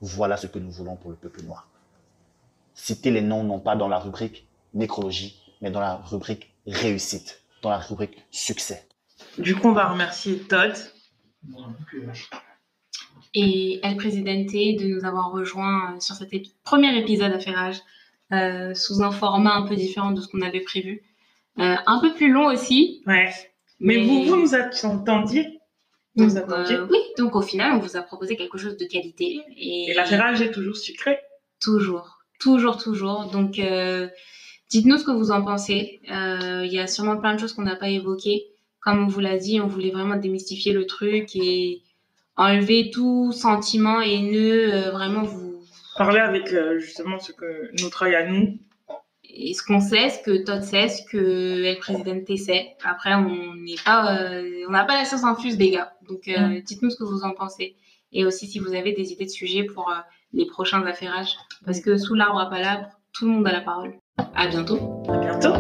Voilà ce que nous voulons pour le peuple noir. Citer les noms non pas dans la rubrique nécrologie, mais dans la rubrique réussite, dans la rubrique succès. Du coup, on va remercier Todd et El Presidente de nous avoir rejoints euh, sur cet premier épisode à Ferrage euh, sous un format un peu différent de ce qu'on avait prévu. Euh, un peu plus long aussi. Ouais. Mais, vous, vous nous attendiez donc, Oui, donc au final, on vous a proposé quelque chose de qualité. Et, et Ferrage est toujours sucré Toujours, toujours, toujours. Donc, dites-nous ce que vous en pensez. Il y a sûrement plein de choses qu'on n'a pas évoquées. Comme on vous l'a dit, on voulait vraiment démystifier le truc et enlever tout sentiment haineux, vraiment vous parler avec justement ce que notre travail à nous et ce qu'on sait, ce que Todd sait, ce que le président sait. Après, on n'est pas, euh, on n'a pas la science infuse des gars. Donc, euh, mm. dites-nous ce que vous en pensez. Et aussi si vous avez des idées de sujets pour euh, les prochains affairages. Parce que sous l'arbre à palabre, tout le monde a la parole. À bientôt. À bientôt.